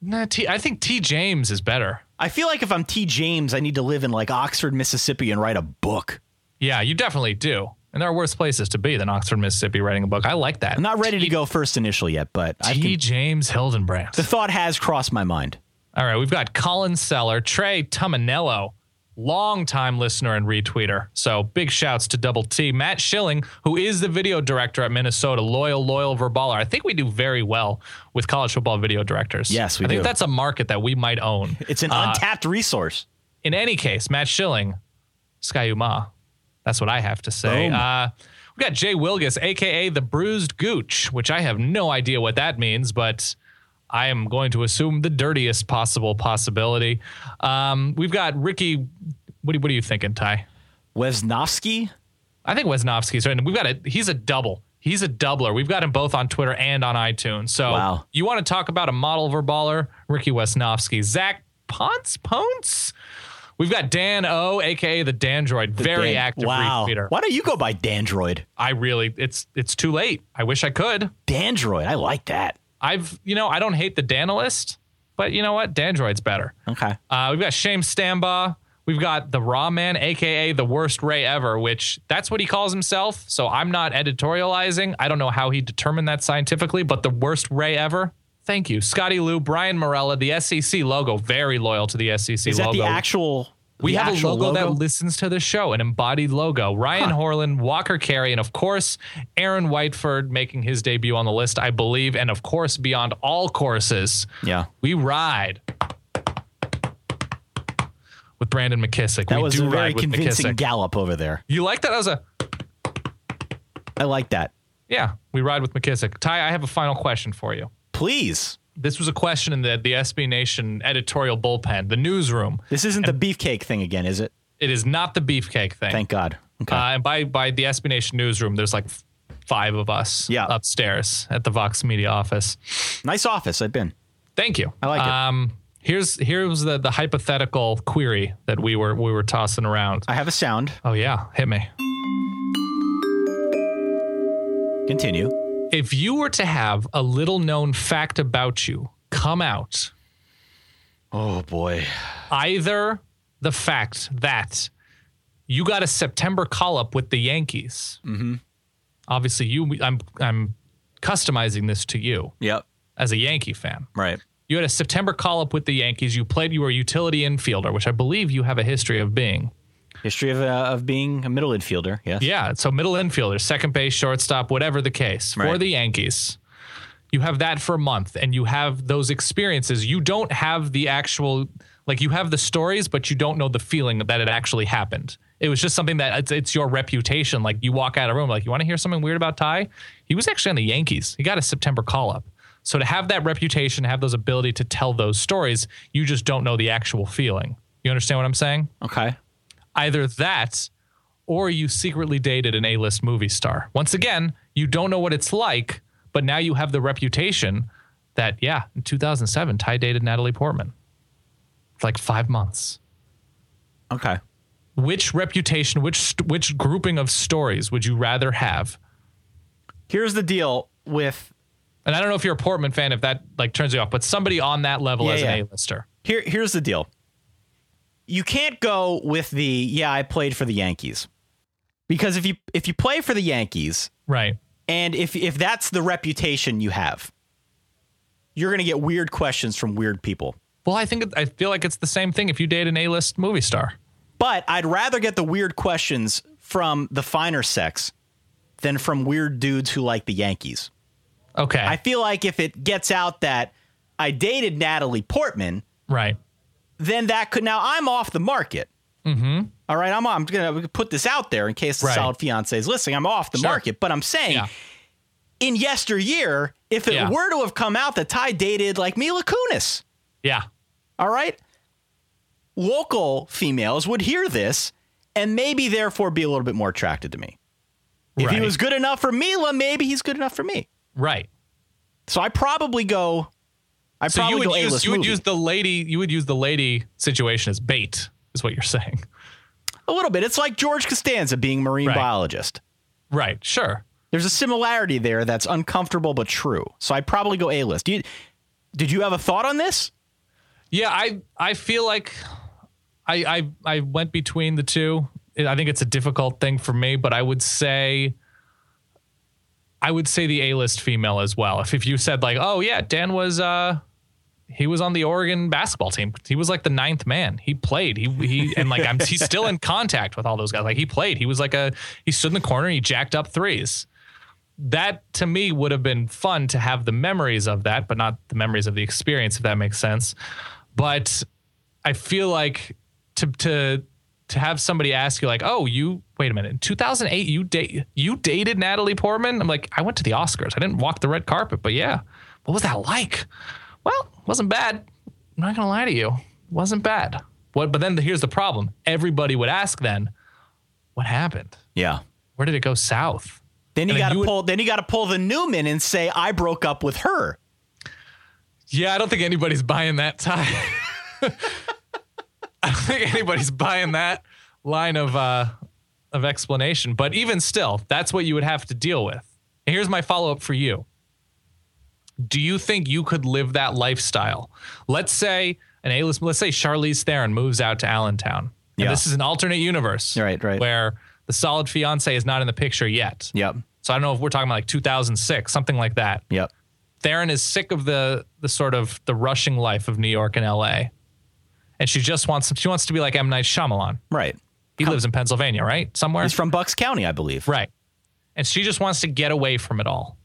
Speaker 6: Nah, T. I think T. James is better.
Speaker 1: I feel like if I'm T. James, I need to live in like Oxford, Mississippi and write a book.
Speaker 6: Yeah, you definitely do. And there are worse places to be than Oxford, Mississippi, writing a book. I like that.
Speaker 1: I'm not ready to go first initial yet, but I
Speaker 6: T.
Speaker 1: can,
Speaker 6: James Hildenbrandt.
Speaker 1: the thought has crossed my mind.
Speaker 6: All right, we've got Colin Seller, Trey Tumanello, long time listener and retweeter. So big shouts to Double T. Matt Schilling, who is the video director at Minnesota, loyal, loyal verballer. I think we do very well with college football video directors.
Speaker 1: Yes, we
Speaker 6: I think that's a market that we might own.
Speaker 1: It's an
Speaker 6: Uh,
Speaker 1: untapped resource.
Speaker 6: in any case, Matt Schilling, Sky Skyuma. That's what I have to say.
Speaker 1: Boom.
Speaker 6: Uh, we got Jay Wilgus, aka the Bruised Gooch, which I have no idea what that means, but I am going to assume the dirtiest possible possibility. Um, we've got Ricky. What are, what are you thinking, Ty?
Speaker 1: Wesnowski?
Speaker 6: I think Wesnowski's right. We've got a he's a double. He's a doubler. We've got him both on Twitter and on iTunes. So
Speaker 1: Wow.
Speaker 6: you want to talk about a model verballer? Ricky Wesnowski. Zach Ponce Ponce? We've got Dan O, aka the Dandroid, very
Speaker 1: Dan-
Speaker 6: active
Speaker 1: Wow.
Speaker 6: retweeter.
Speaker 1: Why don't you go by Dandroid?
Speaker 6: I really it's it's too late. I wish I could.
Speaker 1: Dandroid. I like that.
Speaker 6: I've you know, I don't hate the Danalist, but you know what? Dandroid's better.
Speaker 1: Okay.
Speaker 6: Uh, we've got Shane Stambaugh. We've got the Raw Man, aka the worst Ray ever, which that's what he calls himself. So I'm not editorializing. I don't know how he determined that scientifically, but the worst Ray ever. Thank you, Scotty Lou, Brian Morella, the SEC logo, very loyal to the SEC
Speaker 1: Is that
Speaker 6: logo.
Speaker 1: the actual?
Speaker 6: We
Speaker 1: the
Speaker 6: have a
Speaker 1: actual
Speaker 6: logo, that listens to the show, an embodied logo. Ryan Horland, Walker Carey, and of course Aaron Whiteford making his debut on the list, I believe, and of course beyond all courses.
Speaker 1: Yeah.
Speaker 6: We ride with Brandon McKissick.
Speaker 1: That
Speaker 6: we
Speaker 1: was
Speaker 6: do
Speaker 1: a very
Speaker 6: ride
Speaker 1: convincing
Speaker 6: McKissick.
Speaker 1: gallop over there.
Speaker 6: you like that? That was a
Speaker 1: I like that.
Speaker 6: yeah. We ride with McKissick. Ty, I have a final question for you.
Speaker 1: Please.
Speaker 6: This was a question in the the SB Nation editorial bullpen, the newsroom.
Speaker 1: This isn't the beefcake thing again, is it?
Speaker 6: It is not the beefcake thing.
Speaker 1: Thank God. Okay.
Speaker 6: Uh, and by by the SB Nation newsroom, there's like five of us
Speaker 1: Yeah.
Speaker 6: upstairs at the Vox Media office.
Speaker 1: nice office. I've been.
Speaker 6: Thank you.
Speaker 1: I like it.
Speaker 6: Um, here's here's the the hypothetical query that we were we were tossing around.
Speaker 1: I have a sound.
Speaker 6: Oh yeah, hit me.
Speaker 1: Continue.
Speaker 6: If you were to have a little known fact about you come out,
Speaker 1: Oh boy.
Speaker 6: either the fact that you got a September call up with the Yankees. Mm-hmm. Obviously, you I'm I'm customizing this to you
Speaker 1: Yep.
Speaker 6: as a Yankee fan.
Speaker 1: Right.
Speaker 6: You had a September call up with the Yankees. You played. You were a utility infielder, which I believe you have a history of being.
Speaker 1: History of uh, of being a middle infielder. Yes.
Speaker 6: Yeah, so middle infielder, second base, shortstop, whatever the case for the Yankees. You have that for a month and you have those experiences. You don't have the actual like you have the stories, but you don't know the feeling that it actually happened. It was just something that it's, it's your reputation. Like you walk out of a room, like you want to hear something weird about Ty? He was actually on the Yankees. He got a September call up. So to have that reputation, have those ability to tell those stories, you just don't know the actual feeling. You understand what I'm saying?
Speaker 1: Okay.
Speaker 6: Either that or you secretly dated an A-list movie star. Once again, you don't know what it's like, but now you have the reputation that yeah, in 2007 Ty dated Natalie Portman. For like 5 months.
Speaker 1: Okay.
Speaker 6: Which reputation, which which grouping of stories would you rather have?
Speaker 1: Here's the deal with
Speaker 6: And I don't know if you're a Portman fan if that like turns you off, but somebody on that level
Speaker 1: Yeah,
Speaker 6: as
Speaker 1: yeah.
Speaker 6: an A-lister.
Speaker 1: here here's the deal. You can't go with the yeah, I played for the Yankees. Because if you if you play for the Yankees
Speaker 6: Right.
Speaker 1: and if if that's the reputation you have, you're going to get weird questions from weird people.
Speaker 6: Well, I think I feel like it's the same thing if you date an A-list movie star.
Speaker 1: But I'd rather get the weird questions from the finer sex than from weird dudes who like the Yankees.
Speaker 6: Okay.
Speaker 1: I feel like if it gets out that I dated Natalie Portman,
Speaker 6: right.
Speaker 1: Then that could now I'm off the market. Mm-hmm. All right, I'm I'm gonna put this out there in case the
Speaker 6: Right.
Speaker 1: solid fiance is listening. I'm off the
Speaker 6: Sure.
Speaker 1: market, but I'm saying
Speaker 6: Yeah.
Speaker 1: in yesteryear, if it
Speaker 6: Yeah.
Speaker 1: were to have come out that Ty dated like Mila Kunis,
Speaker 6: Yeah.
Speaker 1: all right, local females would hear this and maybe therefore be a little bit more attracted to me. If he was good enough for Mila, maybe he's good enough for me.
Speaker 6: Right.
Speaker 1: So I probably go. I
Speaker 6: So
Speaker 1: probably
Speaker 6: you would use you would
Speaker 1: movie.
Speaker 6: use the lady you would use the lady situation as bait is what you're saying.
Speaker 1: a little bit. It's like George Costanza being marine
Speaker 6: Right.
Speaker 1: biologist.
Speaker 6: Right. Sure.
Speaker 1: There's a similarity there that's uncomfortable but true. So I'd probably go A list. Did you have a thought on this?
Speaker 6: Yeah, I I feel like I I I went between the two. I think it's a difficult thing for me, but I would say I would say the A-list female as well. If if you said like, "Oh yeah, Dan was uh he was on the Oregon basketball team. He was like the ninth man. He played. He he and like I'm, he's still in contact with all those guys. Like he played. He was like a he stood in the corner. He jacked up threes. That to me would have been fun to have the memories of that, but not the memories of the experience, if that makes sense. But I feel like to to to have somebody ask you like, "Oh, you wait a minute, in 2008 you date you dated Natalie Portman?" I'm like, "I went to the Oscars. I didn't walk the red carpet, but yeah, what was that like?" Well, wasn't bad. I'm not gonna lie to you, wasn't bad. What? But then here's the problem: everybody would ask then, "What happened?
Speaker 1: Yeah.
Speaker 6: Where did it go south?"
Speaker 1: Then you got to
Speaker 6: you would-
Speaker 1: pull. Then you got to pull the Newman and say, "I broke up with her."
Speaker 6: Yeah, I don't think anybody's buying that Ty. (laughs) I don't think anybody's buying that line of uh, of explanation. But even still, that's what you would have to deal with. And here's my follow up for you. Do you think you could live that lifestyle? Let's say an A-list, let's say Charlize Theron moves out to Allentown. And
Speaker 1: Yeah.
Speaker 6: this is an alternate universe.
Speaker 1: Right, right.
Speaker 6: Where the solid fiance is not in the picture yet.
Speaker 1: Yep.
Speaker 6: So I don't know if we're talking about like 2006, something like that.
Speaker 1: Yep.
Speaker 6: Theron is sick of the the sort of the rushing life of New York and L.A. And she just wants she wants to be like M Night Shyamalan.
Speaker 1: Right.
Speaker 6: He lives in Pennsylvania, right? Somewhere,
Speaker 1: He's from Bucks County, I believe.
Speaker 6: right? And she just wants to get away from it all.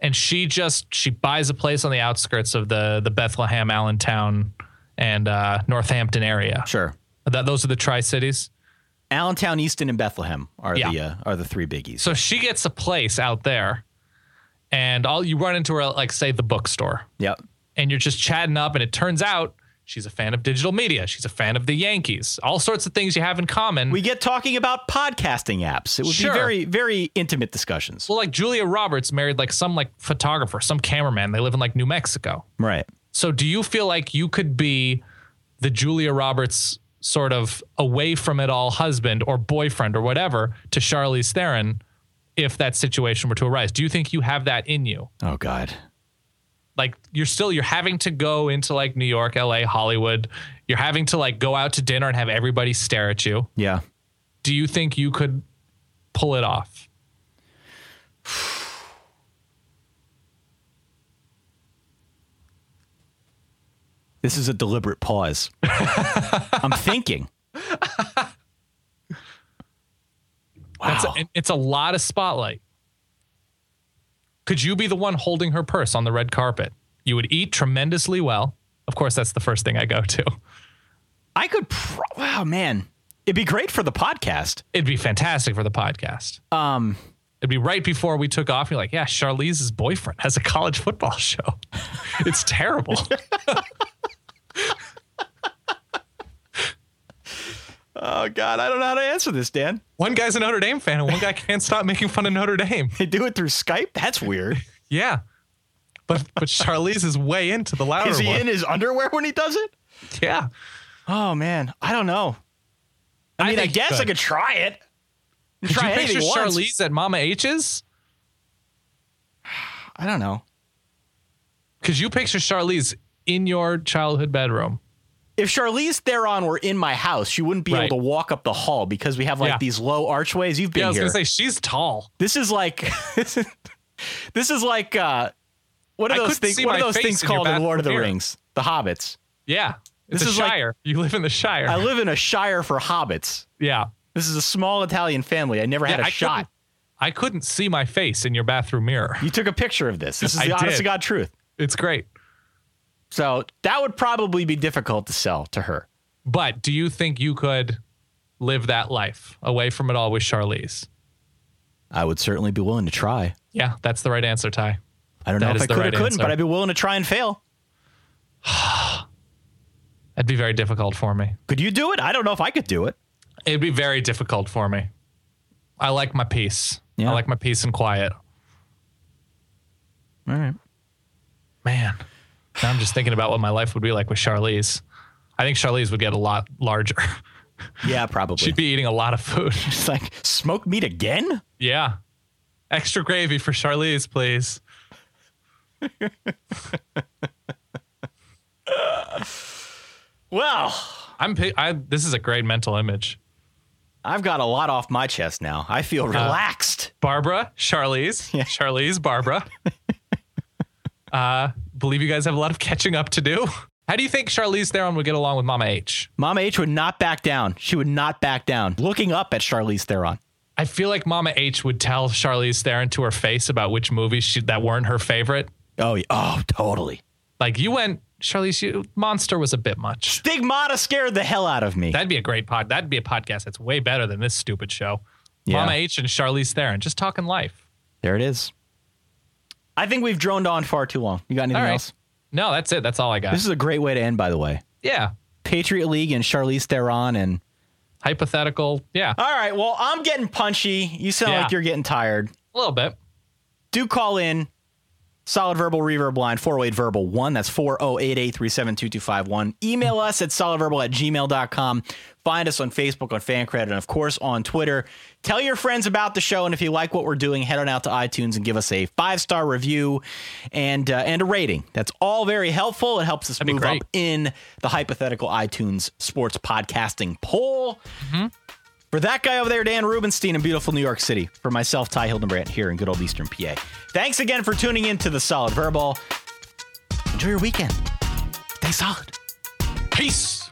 Speaker 6: And she just she buys a place on the outskirts of the the Bethlehem, Allentown, and uh, Northampton area.
Speaker 1: Sure.
Speaker 6: That those are the Tri Cities.
Speaker 1: Allentown, Easton, and Bethlehem are
Speaker 6: Yeah.
Speaker 1: the uh, are the three biggies.
Speaker 6: So she gets a place out there, and all you run into her like say the bookstore.
Speaker 1: yep.
Speaker 6: and you're just chatting up and it turns out she's a fan of digital media she's a fan of the yankees all sorts of things you have in common
Speaker 1: We get talking about podcasting apps. It would
Speaker 6: Sure.
Speaker 1: be very, very intimate discussions.
Speaker 6: well like julia roberts married like some like photographer some cameraman they live in like new mexico
Speaker 1: Right.
Speaker 6: so do you feel like you could be the julia roberts sort of away from it all husband or boyfriend or whatever to charlize theron if that situation were to arise do you think you have that in you
Speaker 1: Oh God.
Speaker 6: Like you're still you're having to go into like New York, LA, Hollywood. You're having to like go out to dinner and have everybody stare at you.
Speaker 1: Yeah.
Speaker 6: Do you think you could pull it off? (sighs)
Speaker 1: This is a deliberate pause. (laughs) I'm thinking.
Speaker 6: That's a, it's a lot of spotlight. Could you be the one holding her purse on the red carpet? You would eat tremendously well. Of course, that's the first thing I go to.
Speaker 1: I could. Pro- wow, man, it'd be great for the podcast.
Speaker 6: It'd be fantastic for the podcast.
Speaker 1: Um,
Speaker 6: It'd be right before we took off. You're like, yeah, Charlize's boyfriend has a college football (laughs) show. It's terrible. (laughs)
Speaker 1: oh God, I don't know how to answer this, Dan.
Speaker 6: one guy's a Notre Dame fan and one guy can't stop making fun of Notre Dame.
Speaker 1: They do it through Skype. That's weird. (laughs)
Speaker 6: Yeah. But but Charlize is way into the louder
Speaker 1: is he
Speaker 6: one.
Speaker 1: in his underwear when he does it?
Speaker 6: yeah.
Speaker 1: Oh man, I don't know. I
Speaker 6: I
Speaker 1: mean, I, guess I
Speaker 6: could.
Speaker 1: could try it.
Speaker 6: Could
Speaker 1: try
Speaker 6: you picture
Speaker 1: once.
Speaker 6: Charlize at Mama H's? (sighs)
Speaker 1: I don't know.
Speaker 6: Because you picture Charlize in your childhood bedroom.
Speaker 1: If Charlize Theron were in my house, she wouldn't be
Speaker 6: Right.
Speaker 1: able to walk up the hall because we have like
Speaker 6: Yeah.
Speaker 1: these low archways. You've been
Speaker 6: Yeah, I was
Speaker 1: here.
Speaker 6: gonna say she's tall.
Speaker 1: this is like (laughs) this is like uh what are those things what are those things
Speaker 6: in
Speaker 1: called in Lord of the
Speaker 6: mirror.
Speaker 1: Rings? The hobbits.
Speaker 6: Yeah.
Speaker 1: This is like-
Speaker 6: shire. you live in the shire.
Speaker 1: I live in a shire for hobbits.
Speaker 6: yeah.
Speaker 1: This is a small Italian family. I never had
Speaker 6: Yeah,
Speaker 1: a
Speaker 6: I
Speaker 1: shot.
Speaker 6: couldn't- I couldn't see my face in your bathroom mirror.
Speaker 1: You took a picture of this. This (laughs) is
Speaker 6: I
Speaker 1: the honest
Speaker 6: did.
Speaker 1: to God truth.
Speaker 6: It's great.
Speaker 1: So that would probably be difficult to sell to her.
Speaker 6: But do you think you could live that life away from it all with Charlize?
Speaker 1: I would certainly be willing to try.
Speaker 6: Yeah, that's the right answer, Ty.
Speaker 1: I don't know if I could
Speaker 6: right
Speaker 1: or couldn't,
Speaker 6: answer.
Speaker 1: but I'd be willing to try and fail. (sighs)
Speaker 6: That'd be very difficult for me.
Speaker 1: Could you do it? I don't know if I could do it.
Speaker 6: It'd be very difficult for me. I like my peace.
Speaker 1: Yeah.
Speaker 6: I like my peace and quiet.
Speaker 1: All right.
Speaker 6: Man, now I'm just thinking about what my life would be like with Charlize. I think Charlize would get a lot larger. (laughs)
Speaker 1: Yeah, probably.
Speaker 6: She'd be eating a lot of food. (laughs)
Speaker 1: It's like smoked meat again?
Speaker 6: yeah. Extra gravy for Charlize, please. (laughs)
Speaker 1: Well,
Speaker 6: I'm. I, this is a great mental image.
Speaker 1: I've got a lot off my chest now. I feel relaxed.
Speaker 6: Barbara, Charlize,
Speaker 1: Yeah.
Speaker 6: Charlize, Barbara. uh, believe you guys have a lot of catching up to do. How do you think Charlize Theron would get along with Mama H?
Speaker 1: Mama H would not back down. She would not back down. Looking up at Charlize Theron.
Speaker 6: I feel like Mama H would tell Charlize Theron to her face about which movies she, that weren't her favorite.
Speaker 1: Oh, yeah. oh, totally.
Speaker 6: Like you went, Charlize, you, Monster was a bit much.
Speaker 1: Stigmata scared the hell out of me.
Speaker 6: That'd be a great pod. That'd be a podcast that's way better than this stupid show.
Speaker 1: Yeah.
Speaker 6: Mama H and Charlize Theron just talking life.
Speaker 1: there it is. I think we've droned on far too long. You got anything
Speaker 6: right.
Speaker 1: else?
Speaker 6: No, that's it. That's all I got.
Speaker 1: This is a great way to end, by the way.
Speaker 6: yeah.
Speaker 1: Patriot League and Charlize Theron and.
Speaker 6: Hypothetical. Yeah.
Speaker 1: All right. Well, I'm getting punchy. You sound
Speaker 6: Yeah.
Speaker 1: like you're getting tired.
Speaker 6: A little bit.
Speaker 1: do call in. Solid Verbal Reverb line 408 Verbal 1. That's 4088 372 Email us at solidverbal at gmail.com. Find us on Facebook, on FanCredit, and of course on Twitter. Tell your friends about the show. And if you like what we're doing, head on out to iTunes and give us a five star review and, uh, and a rating. That's all very helpful. It helps us
Speaker 6: That'd
Speaker 1: move up in the hypothetical iTunes sports podcasting poll. For that guy over there, Dan Rubenstein in beautiful New York City. For myself, Ty Hildenbrandt here in good old Eastern PA. Thanks again for tuning in to the Solid Verbal. Enjoy your weekend. Stay solid.
Speaker 6: Peace.